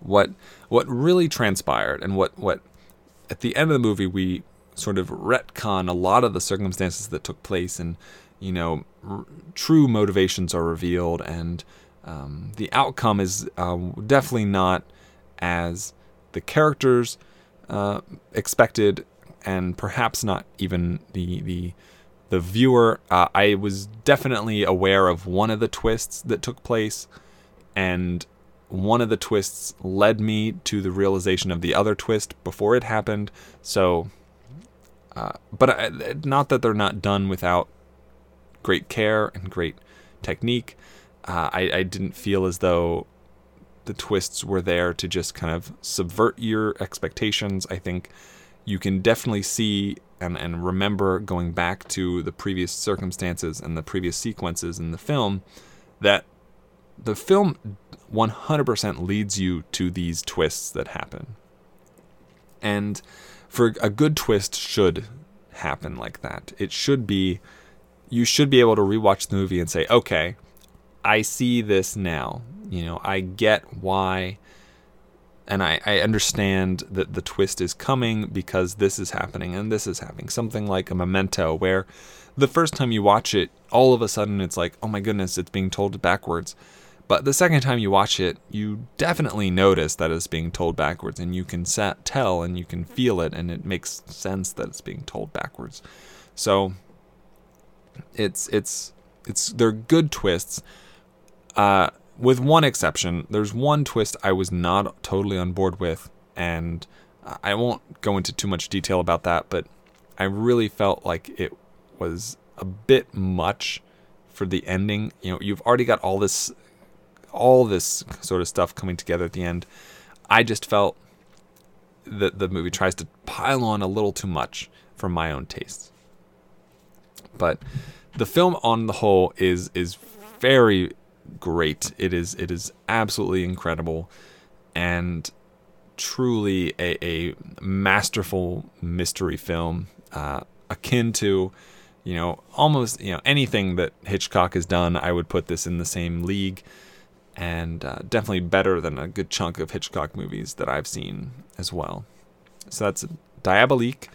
what what really transpired and what what at the end of the movie we sort of retcon a lot of the circumstances that took place and you know r- true motivations are revealed and um, the outcome is um, definitely not as the characters uh, expected, and perhaps not even the the the viewer. Uh, I was definitely aware of one of the twists that took place, and one of the twists led me to the realization of the other twist before it happened. So, uh, but I, not that they're not done without great care and great technique. Uh, I, I didn't feel as though the twists were there to just kind of subvert your expectations. I think you can definitely see and, and remember going back to the previous circumstances and the previous sequences in the film that the film 100% leads you to these twists that happen. And for a good twist should happen like that. It should be you should be able to rewatch the movie and say, "Okay, I see this now. You know, I get why and I, I understand that the twist is coming because this is happening and this is happening. Something like a memento where the first time you watch it, all of a sudden it's like, oh my goodness, it's being told backwards. But the second time you watch it, you definitely notice that it's being told backwards, and you can tell and you can feel it, and it makes sense that it's being told backwards. So it's it's it's they're good twists. Uh, with one exception, there's one twist I was not totally on board with, and I won't go into too much detail about that, but I really felt like it was a bit much for the ending. You know, you've already got all this all this sort of stuff coming together at the end. I just felt that the movie tries to pile on a little too much for my own tastes. But the film on the whole is is very great. It is it is absolutely incredible and truly a, a masterful mystery film uh, akin to you know almost you know anything that Hitchcock has done I would put this in the same league and uh, definitely better than a good chunk of Hitchcock movies that I've seen as well. So that's Diabolique.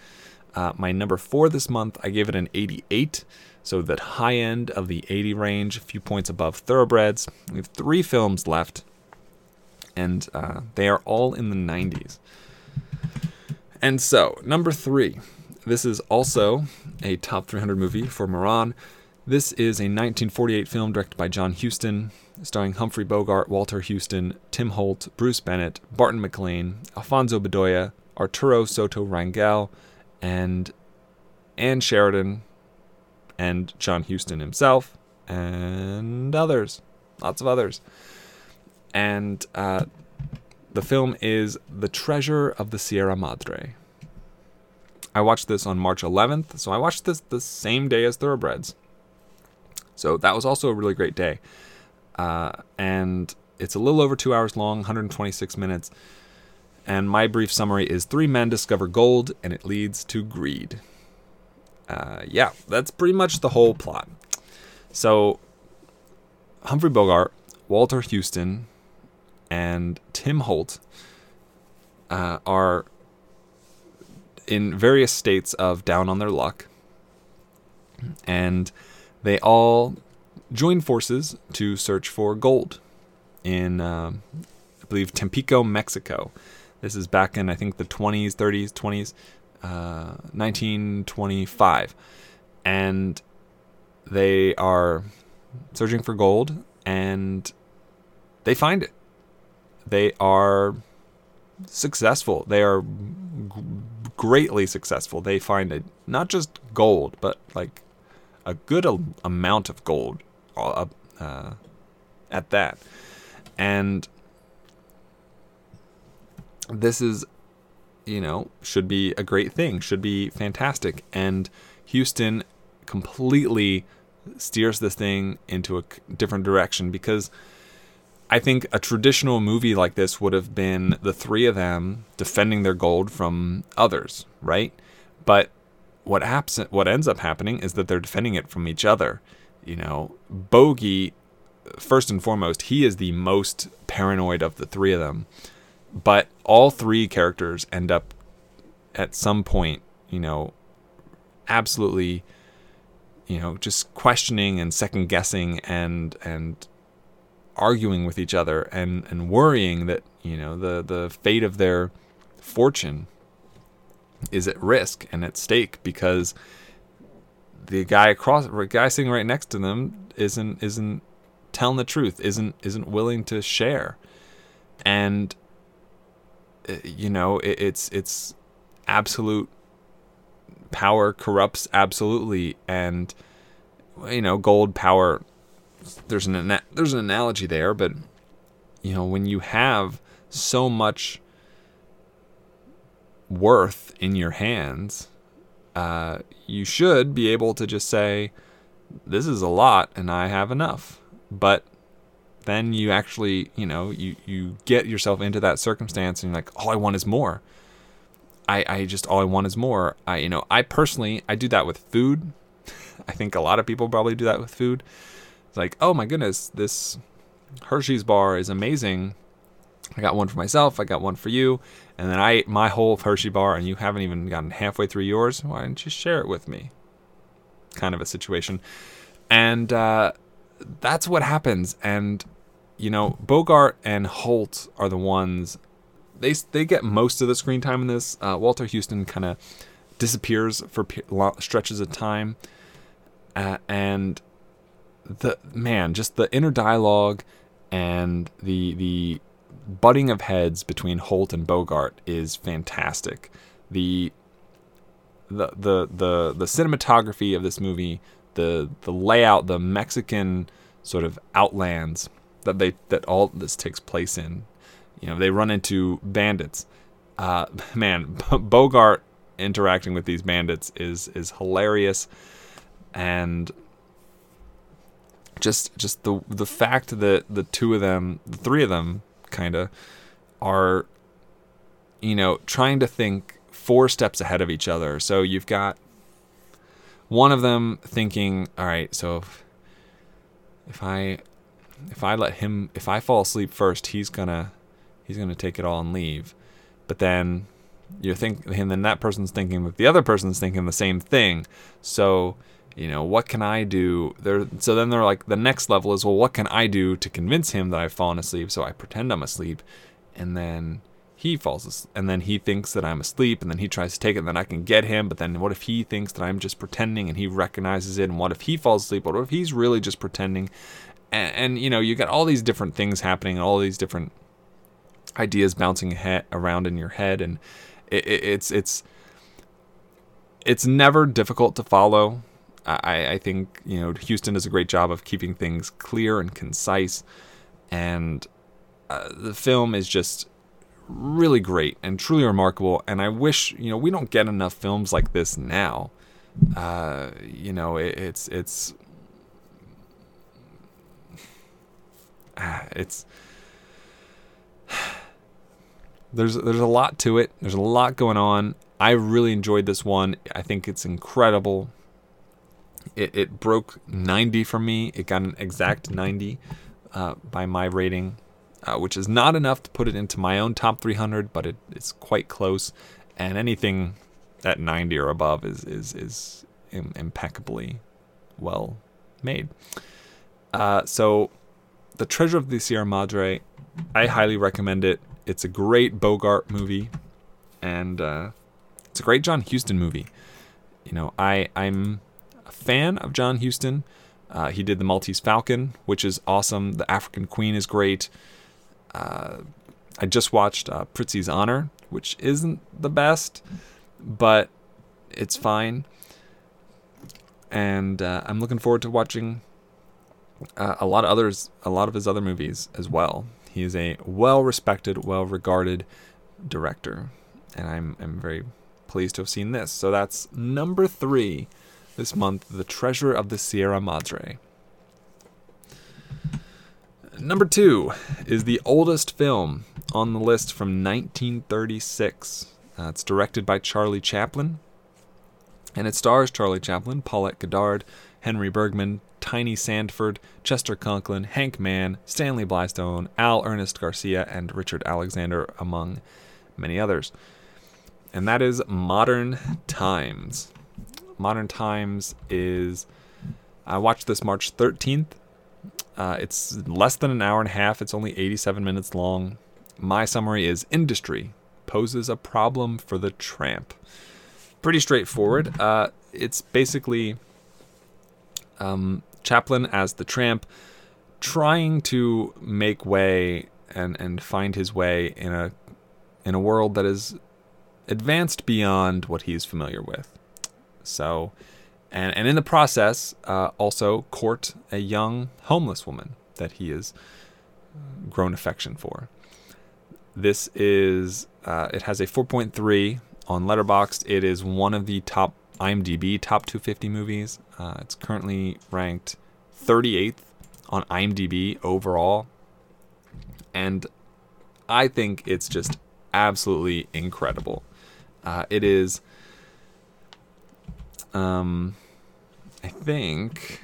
Uh, my number four this month, I gave it an 88. So that high end of the 80 range, a few points above Thoroughbreds. We have three films left, and uh, they are all in the 90s. And so, number three. This is also a top 300 movie for Moran. This is a 1948 film directed by John Huston, starring Humphrey Bogart, Walter Huston, Tim Holt, Bruce Bennett, Barton MacLane, Alfonso Bedoya, Arturo Soto Rangel, and Ann Sheridan, and John Huston himself, and others, lots of others. And uh, the film is The Treasure of the Sierra Madre. I watched this on March 11th, so I watched this the same day as Thoroughbreds. So that was also a really great day. Uh, and it's a little over two hours long, 126 minutes. And my brief summary is three men discover gold, and it leads to greed. Uh, yeah, that's pretty much the whole plot. So, Humphrey Bogart, Walter Huston, and Tim Holt uh, are in various states of down on their luck. And they all join forces to search for gold in, uh, I believe, Tampico, Mexico. This is back in, I think, the 20s, 30s, 20s, uh, 1925. And they are searching for gold and they find it. They are successful. They are g- greatly successful. They find it not just gold, but like a good amount of gold uh, uh, at that. And this is, you know, should be a great thing, should be fantastic. And Huston completely steers this thing into a different direction because I think a traditional movie like this would have been the three of them defending their gold from others, right? But what happens, what ends up happening is that they're defending it from each other. You know, Bogey, first and foremost, he is the most paranoid of the three of them. But all three characters end up at some point, you know, absolutely, you know, just questioning and second guessing and and arguing with each other and, and worrying that you know the the fate of their fortune is at risk and at stake because the guy across the guy sitting right next to them isn't isn't telling the truth isn't isn't willing to share. And you know it, it's it's absolute power corrupts absolutely and you know gold power there's an ana- there's an analogy there but you know when you have so much worth in your hands uh, you should be able to just say this is a lot and i have enough. But then you actually you know you you get yourself into that circumstance and you're like all i want is more I, I just all I want is more. I you know I personally I do that with food. I think a lot of people probably do that with food. It's like oh my goodness, this Hershey's bar is amazing. I got one for myself. I got one for you, and then I ate my whole Hershey bar, and you haven't even gotten halfway through yours. Why didn't you share it with me? Kind of a situation, and uh, that's what happens. And you know, Bogart and Holt are the ones they they get most of the screen time in this. Uh, Walter Huston kind of disappears for pe- stretches of time, uh, and the man, just the inner dialogue and the the butting of heads between Holt and Bogart is fantastic. The the the the the cinematography of this movie, the the layout, the Mexican sort of outlands that they that all this takes place in you know, they run into bandits. Uh, man, Bogart interacting with these bandits is is hilarious, and just just the the fact that the two of them, the three of them, kind of are, you know, trying to think four steps ahead of each other. So you've got one of them thinking, all right, so if, if I if I let him if I fall asleep first, he's gonna he's to take it all and leave. But then you think, and then that person's thinking that the other person's thinking the same thing. So, you know, what can I do? There. So then they're like, the next level is, well, what can I do to convince him that I've fallen asleep? So I pretend I'm asleep, and then he falls asleep, and then he thinks that I'm asleep, and then he tries to take it, and then I can get him. But then what if he thinks that I'm just pretending, and he recognizes it? And what if he falls asleep? What if he's really just pretending? And, and you know, you got all these different things happening, all these different ideas bouncing he- around in your head, and it, it, it's it's it's never difficult to follow. I, I think you know Huston does a great job of keeping things clear and concise, and uh, the film is just really great and truly remarkable. And I wish you know we don't get enough films like this now. Uh, you know, it, it's it's it's there's there's a lot to it. There's a lot going on. I really enjoyed this one. I think it's incredible. It, it broke 90 for me. It got an exact 90 uh, by my rating, uh, which is not enough to put it into my own top 300, but it, it's quite close. And anything at 90 or above is is is Im- impeccably well made. Uh, so, the Treasure of the Sierra Madre, I highly recommend it. It's a great Bogart movie, and uh, it's a great John Huston movie. You know, I I'm a fan of John Huston. Uh, he did the Maltese Falcon, which is awesome. The African Queen is great. Uh, I just watched uh, Prizzi's Honor, which isn't the best, but it's fine. And uh, I'm looking forward to watching uh, a lot of others, a lot of his other movies as well. He is a well respected, well regarded director. And I'm, I'm very pleased to have seen this. So that's number three this month The Treasure of the Sierra Madre. Number two is the oldest film on the list from 1936. Uh, it's directed by Charlie Chaplin, and it stars Charlie Chaplin, Paulette Goddard, Henry Bergman, Tiny Sandford, Chester Conklin, Hank Mann, Stanley Blystone, Al Ernest Garcia, and Richard Alexander, among many others. And that is Modern Times. Modern Times is. I watched this March 13th, Uh, it's less than an hour and a half. It's only 87 minutes long. My summary is industry poses a problem for the tramp. Pretty straightforward. Uh, it's basically um, Chaplin as the tramp trying to make way and, and find his way in a in a world that is advanced beyond what he's familiar with. So, and and in the process, uh, also court a young homeless woman that he has grown affection for. This is uh, it has a 4.3 on Letterboxd. It is one of the top IMDb top 250 movies. Uh, it's currently ranked 38th on IMDb overall, and I think it's just absolutely incredible. Uh, it is, um, I think,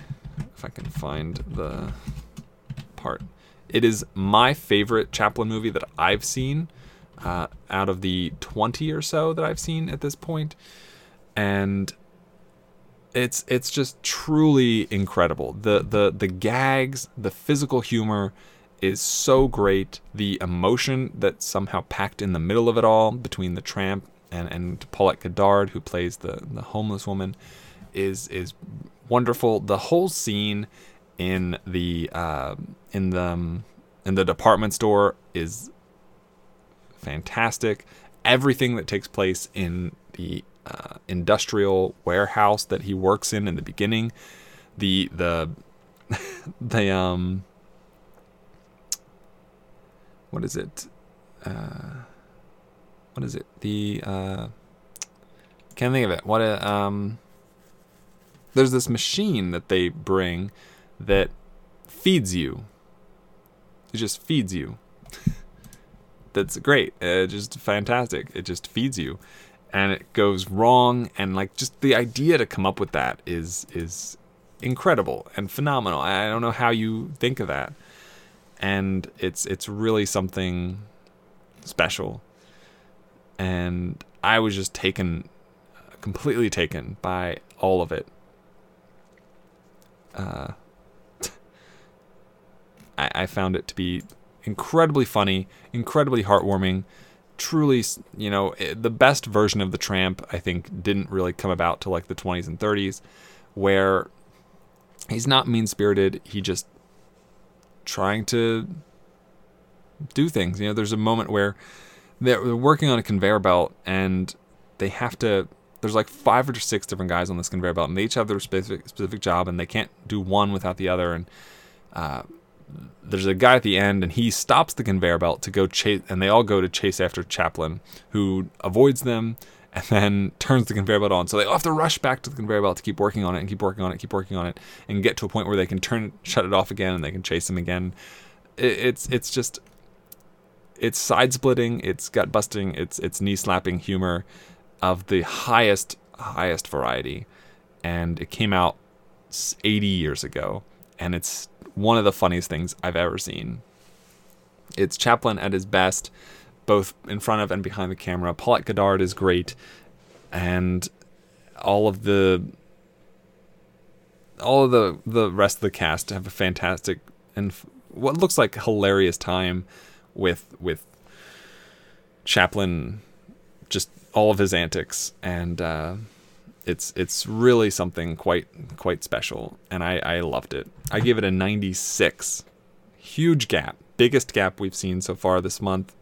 if I can find the part, it is my favorite Chaplin movie that I've seen uh, out of the 20 or so that I've seen at this point, and it's it's just truly incredible. The the the gags, the physical humor is so great. The emotion that's somehow packed in the middle of it all between the tramp and, and Paulette Goddard, who plays the, the homeless woman, is is wonderful. The whole scene in the uh, in the um, in the department store is fantastic. Everything that takes place in the uh, industrial warehouse that he works in in the beginning, the the the um what is it? Uh, what is it? The uh, can't think of it. What a, um, there's this machine that they bring that feeds you. It just feeds you. That's great. Uh, just fantastic. It just feeds you, and it goes wrong. And like just the idea to come up with that is is incredible and phenomenal. I don't know how you think of that, and it's it's really something special and I was just taken, completely taken by all of it. Uh, I, I found it to be incredibly funny, incredibly heartwarming. Truly, you know, eh, the best version of the Tramp, I think, didn't really come about till like the 20s and 30s, where he's not mean spirited. He just trying to do things. You know, there's a moment where they're working on a conveyor belt and they have to there's like five or six different guys on this conveyor belt and they each have their specific specific job and they can't do one without the other and uh, there's a guy at the end and he stops the conveyor belt to go chase and they all go to chase after Chaplin who avoids them and then turns the conveyor belt on. So they all have to rush back to the conveyor belt to keep working on it and keep working on it keep working on it and get to a point where they can turn shut it off again and they can chase him again. It, it's it's just it's side splitting, it's gut busting, it's it's knee slapping humor of the highest highest variety, and it came out 80 years ago, and it's one of the funniest things I've ever seen. It's Chaplin at his best, both in front of and behind the camera. Paulette Goddard is great, and all of the all of the the rest of the cast have a fantastic and what looks like hilarious time with with Chaplin, just all of his antics, and uh, it's it's really something quite quite special, and I I loved it. I give it a 96. Huge gap, biggest gap we've seen so far this month,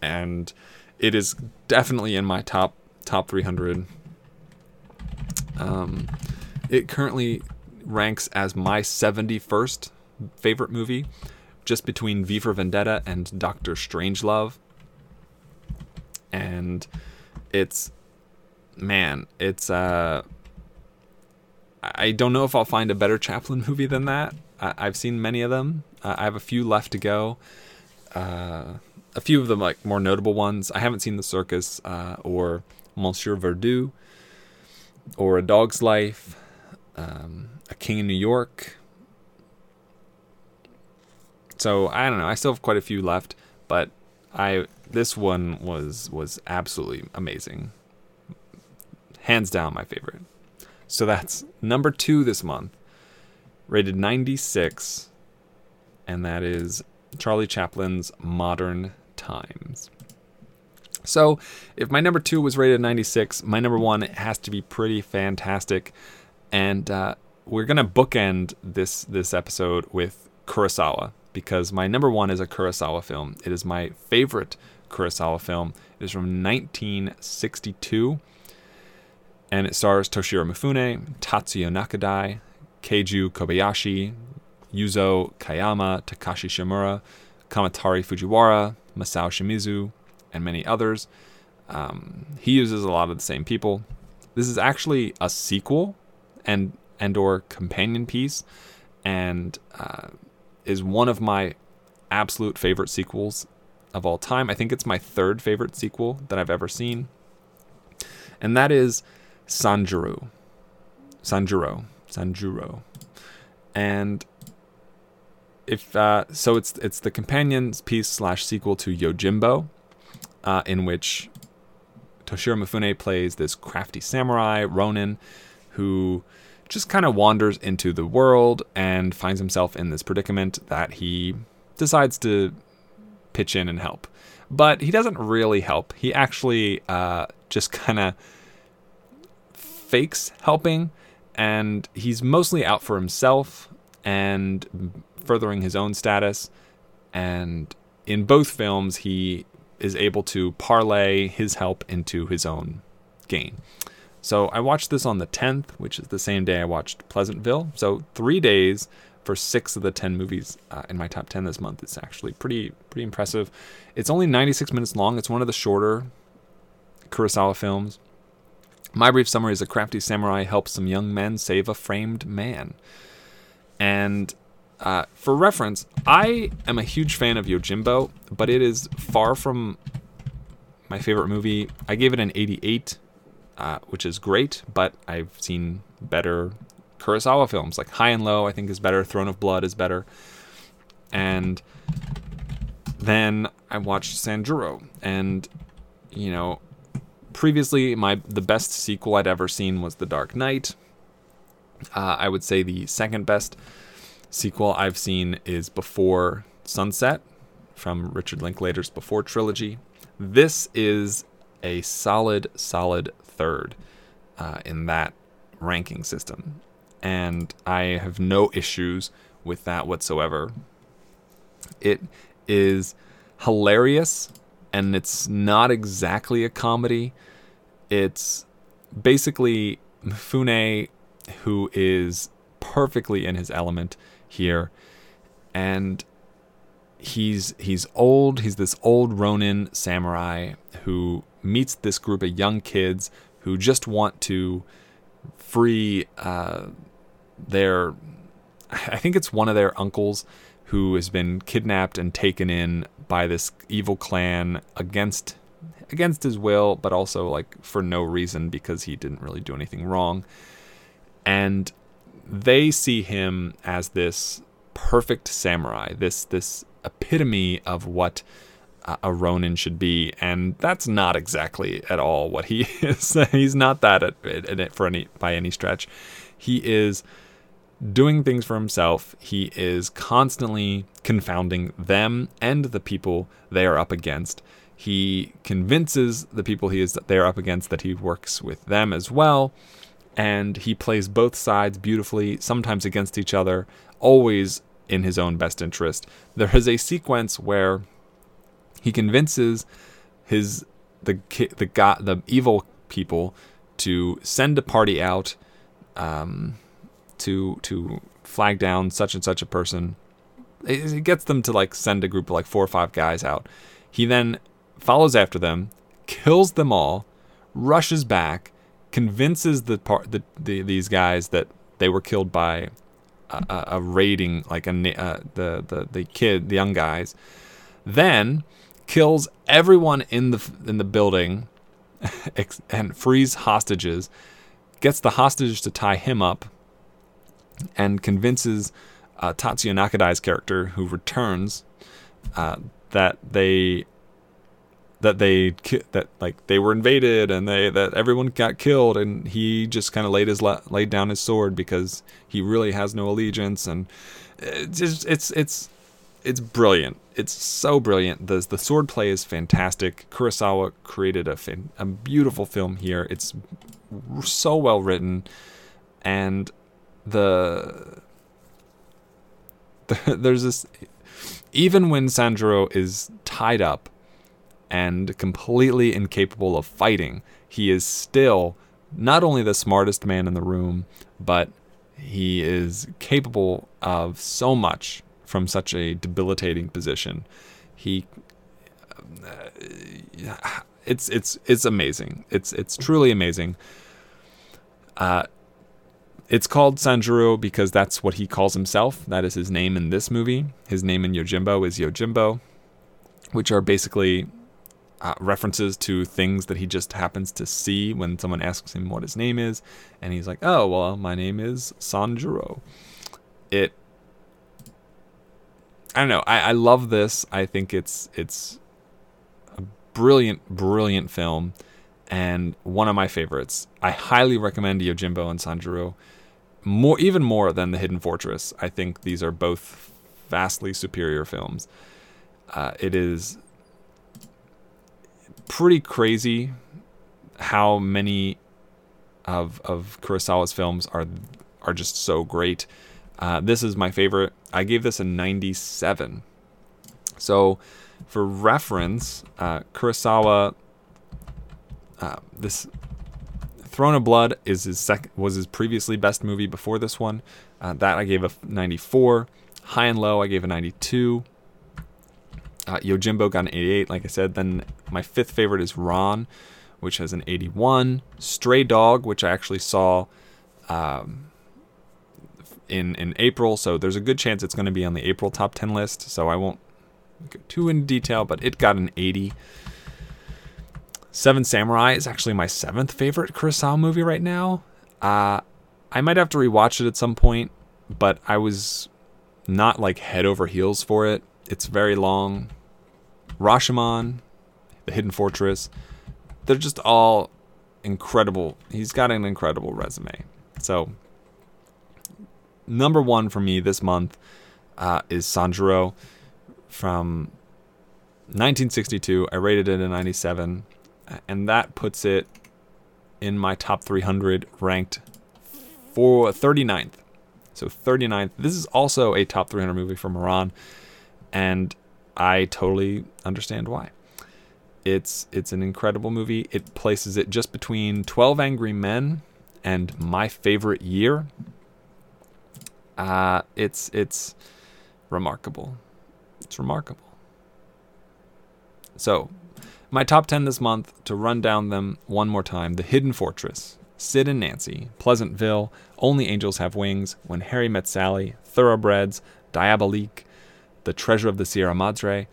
and it is definitely in my top top 300. Um, it currently ranks as my 71st favorite movie just between V for Vendetta and Doctor Strangelove. And it's man, it's uh I don't know if I'll find a better Chaplin movie than that. I- have seen many of them. Uh, I have a few left to go. Uh, a few of them like more notable ones. I haven't seen The Circus uh, or Monsieur Verdoux or A Dog's Life, um, A King in New York, so I don't know. I still have quite a few left, but I this one was was absolutely amazing. Hands down my favorite. So that's number 2 this month. rated 96, and that is Charlie Chaplin's Modern Times. So, if my number two was rated 96, my number one has to be pretty fantastic, and uh, we're gonna bookend this this episode with Kurosawa because my number one is a Kurosawa film. It is my favorite Kurosawa film. It is from 1962, and it stars Toshiro Mifune, Tatsuya Nakadai, Keiju Kobayashi, Yuzo Kayama, Takashi Shimura, Kamatari Fujiwara, Masao Shimizu, and many others. Um, he uses a lot of the same people. This is actually a sequel and and or companion piece, and uh, is one of my absolute favorite sequels of all time. I think it's my third favorite sequel that I've ever seen, and that is Sanjuro. Sanjuro. Sanjuro. And if uh, so, it's it's the companion piece slash sequel to Yojimbo, uh, in which Toshiro Mifune plays this crafty samurai Ronin, who just kind of wanders into the world and finds himself in this predicament that he decides to pitch in and help. But he doesn't really help. He actually uh, just kind of fakes helping, and he's mostly out for himself and furthering his own status. And in both films, he is able to parlay his help into his own gain. So I watched this on the 10th, which is the same day I watched Pleasantville. So three days for six of the 10 movies uh, in my top 10 this month. It's actually pretty pretty impressive. It's only 96 minutes long. It's one of the shorter Kurosawa films. My brief summary is a crafty samurai helps some young men save a framed man. And uh, for reference, I am a huge fan of Yojimbo, but it is far from my favorite movie. I gave it an 88 uh, which is great, but I've seen better Kurosawa films. Like High and Low, I think is better. Throne of Blood is better. And then I watched Sanjuro, and you know, previously my the best sequel I'd ever seen was The Dark Knight. Uh, I would say the second best sequel I've seen is Before Sunset from Richard Linklater's Before trilogy. This is a solid, solid third uh, in that ranking system. And I have no issues with that whatsoever. It is hilarious and it's not exactly a comedy. It's basically Mifune, who is perfectly in his element here. And he's he's old. He's this old Ronin samurai who meets this group of young kids who just want to free uh, their. I think it's one of their uncles who has been kidnapped and taken in by this evil clan against against his will, but also like for no reason because he didn't really do anything wrong. And they see him as this perfect samurai, this this epitome of what uh, a Ronin should be, and that's not exactly at all what he is. He's not that at, at, at, for any by any stretch. He is doing things for himself. He is constantly confounding them and the people they are up against. He convinces the people he is they are up against that he works with them as well, and he plays both sides beautifully, sometimes against each other, always in his own best interest. There is a sequence where he convinces his the the the evil people to send a party out um, to to flag down such and such a person. It, gets them to like send a group of like four or five guys out. He then follows after them, kills them all, rushes back, convinces the part the, the these guys that they were killed by a, a raiding like a uh, the the the kid the young guys. Then kills everyone in the in the building and frees hostages, gets the hostages to tie him up, and convinces uh, Tatsuya Nakadai's character, who returns, uh, that they that they that like they were invaded and they that everyone got killed and he just kind of laid his laid down his sword because he really has no allegiance and it's just, it's it's it's brilliant. It's so brilliant. The the sword play is fantastic. Kurosawa created a a beautiful film here. It's so well written and the, the there's this even when Sanjuro is tied up and completely incapable of fighting, he is still not only the smartest man in the room, but he is capable of so much from such a debilitating position. He uh, it's it's it's amazing. It's it's truly amazing. Uh it's called Sanjuro because that's what he calls himself. That is his name in this movie. His name in Yojimbo is Yojimbo, which are basically uh, references to things that he just happens to see when someone asks him what his name is, and he's like, "Oh, well, my name is Sanjuro." It, I don't know. I, I love this. I think it's it's a brilliant, brilliant film, and one of my favorites. I highly recommend Yojimbo and Sanjuro, more even more than The Hidden Fortress. I think these are both vastly superior films. Uh, it is pretty crazy how many of of Kurosawa's films are are just so great. Uh, this is my favorite. I gave this a 97. So, for reference, uh, Kurosawa, uh, this Throne of Blood is his sec- was his previously best movie before this one. Uh, that I gave a 94. High and Low I gave a 92. Uh, Yojimbo got an 88, like I said. Then my fifth favorite is Ran, which has an 81. Stray Dog, which I actually saw um, in in April, so there's a good chance it's going to be on the April top 10 list. So I won't go too in detail, but it got an 80. Seven Samurai is actually my seventh favorite Kurosawa movie right now. Uh, I might have to rewatch it at some point, but I was not like head over heels for it. It's very long. Rashomon, The Hidden Fortress, they're just all incredible. He's got an incredible resume. So, number one for me this month uh, is Sanjuro from 1962. I rated it a 97, and that puts it in my top 300 ranked for 39th. So 39th. This is also a top 300 movie from Iran, and I totally understand why. It's it's an incredible movie. It places it just between 12 Angry Men and My Favorite Year. Uh, it's it's remarkable. It's remarkable. So, my top 10 this month to run down them one more time. The Hidden Fortress, Sid and Nancy, Pleasantville, Only Angels Have Wings, When Harry Met Sally, Thoroughbreds, Diabolique, The Treasure of the Sierra Madre,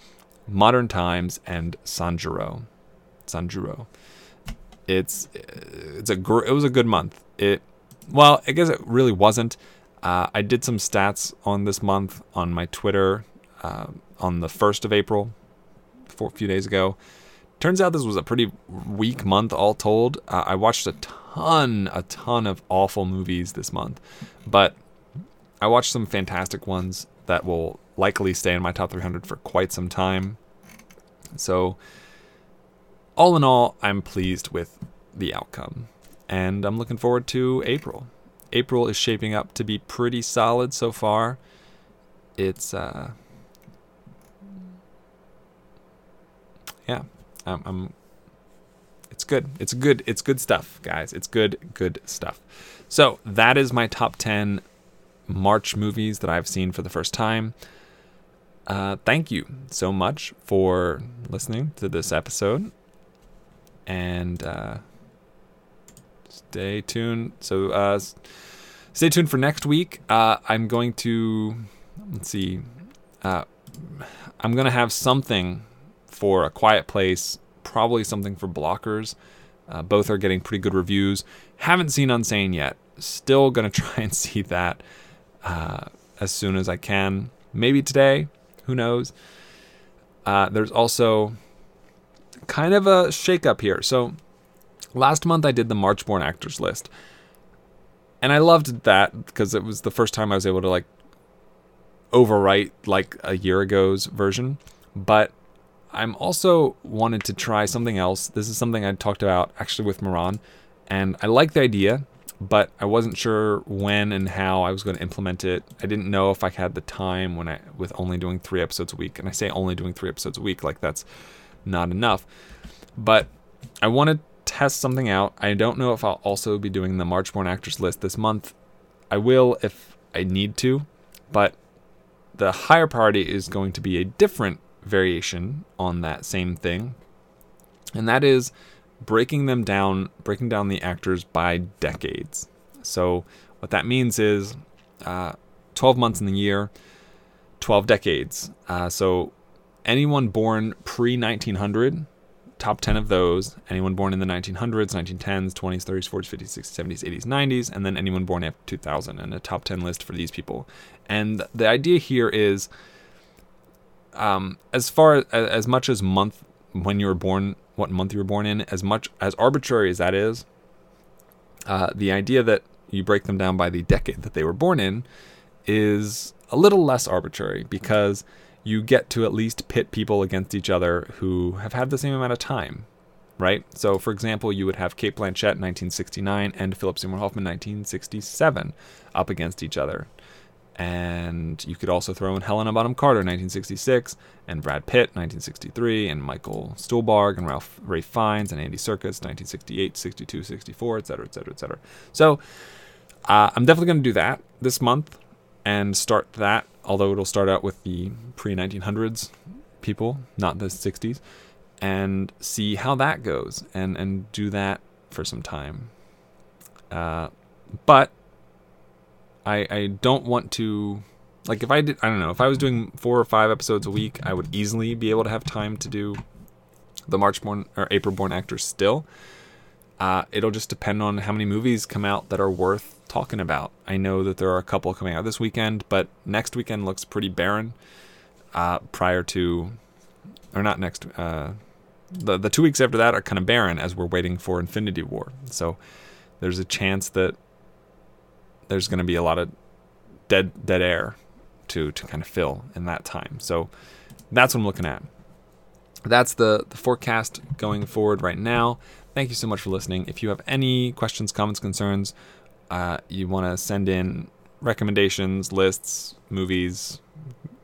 Modern Times, and Sanjuro. Sanjuro. It's it's a gr- it was a good month. It well, I guess it really wasn't. Uh, I did some stats on this month on my Twitter uh, on the first of April, a few days ago. Turns out this was a pretty weak month, all told. Uh, I watched a ton, a ton of awful movies this month, but I watched some fantastic ones that will likely stay in my top 300 for quite some time. So, all in all, I'm pleased with the outcome, and I'm looking forward to April. April is shaping up to be pretty solid so far. It's uh, yeah, I'm, I'm it's good. It's good. It's good stuff, guys. It's good, good stuff. So that is my top 10 March movies that I've seen for the first time. Uh, thank you so much for listening to this episode. And uh, stay tuned. So uh, stay tuned for next week. Uh, I'm going to, let's see, uh, I'm going to have something for A Quiet Place, probably something for Blockers. Uh, both are getting pretty good reviews. Haven't seen Unsane yet. Still going to try and see that uh, as soon as I can. Maybe today. Who knows? Uh, there's also kind of a shakeup here. So last month I did the March born actors list. And I loved that because it was the first time I was able to like overwrite like a year ago's version. But I'm also wanted to try something else. This is something I talked about actually with Moran, and I like the idea, but I wasn't sure when and how I was going to implement it. I didn't know if I had the time when I with only doing 3 episodes a week. And I say only doing 3 episodes a week like that's not enough. But I want to test something out. I don't know if I'll also be doing the March born actors list this month. I will if I need to, but the higher priority is going to be a different variation on that same thing, and that is breaking them down, breaking down the actors by decades. So what that means is uh, 12 months in the year, 12 decades. Uh, so anyone born pre 1900, top 10 of those, anyone born in the 1900s, 1910s, 20s, 30s, 40s, 50s, 60s, 70s, 80s, 90s, and then anyone born after 2000, and a top 10 list for these people. And the idea here is um, as far as, as much as month when you were born, what month you were born in, as much as arbitrary as that is, uh, the idea that you break them down by the decade that they were born in is a little less arbitrary because you get to at least pit people against each other who have had the same amount of time, right? So, for example, you would have Cate Blanchett 1969 and Philip Seymour Hoffman 1967 up against each other. And you could also throw in Helena Bonham Carter 1966 and Brad Pitt 1963 and Michael Stuhlbarg and Ralph Ray Fiennes and Andy Serkis 1968, 62, 64, etc., etc., etc. So, uh, I'm definitely going to do that this month and start that, although it'll start out with the pre 1900s people, not the 60s, and see how that goes and, and do that for some time. Uh, but I, I don't want to like if I did I don't know if I was doing four or five episodes a week I would easily be able to have time to do the March born or April born actors still. Uh, it'll just depend on how many movies come out that are worth talking about. I know that there are a couple coming out this weekend, but next weekend looks pretty barren. Uh, prior to, or not next, uh, the the two weeks after that are kind of barren as we're waiting for Infinity War. So there's a chance that there's going to be a lot of dead dead air to to kind of fill in that time. So that's what I'm looking at. That's the the forecast going forward right now. Thank you so much for listening. If you have any questions, comments, concerns, uh, you want to send in recommendations, lists, movies,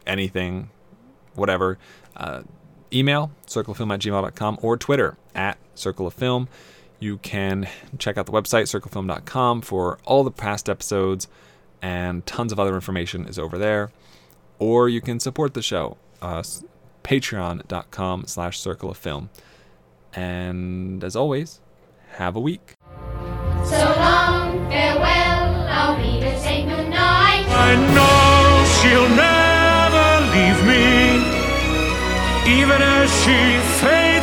anything, whatever, uh, email circleoffilm at gmail.com or Twitter at Circle of Film. You can check out the website, circlefilm.com, for all the past episodes, and tons of other information is over there. Or you can support the show, uh, patreon.com slash circle of film. And as always, have a week. So long, farewell, I'll be to say goodnight. I know she'll never leave me, even as she fades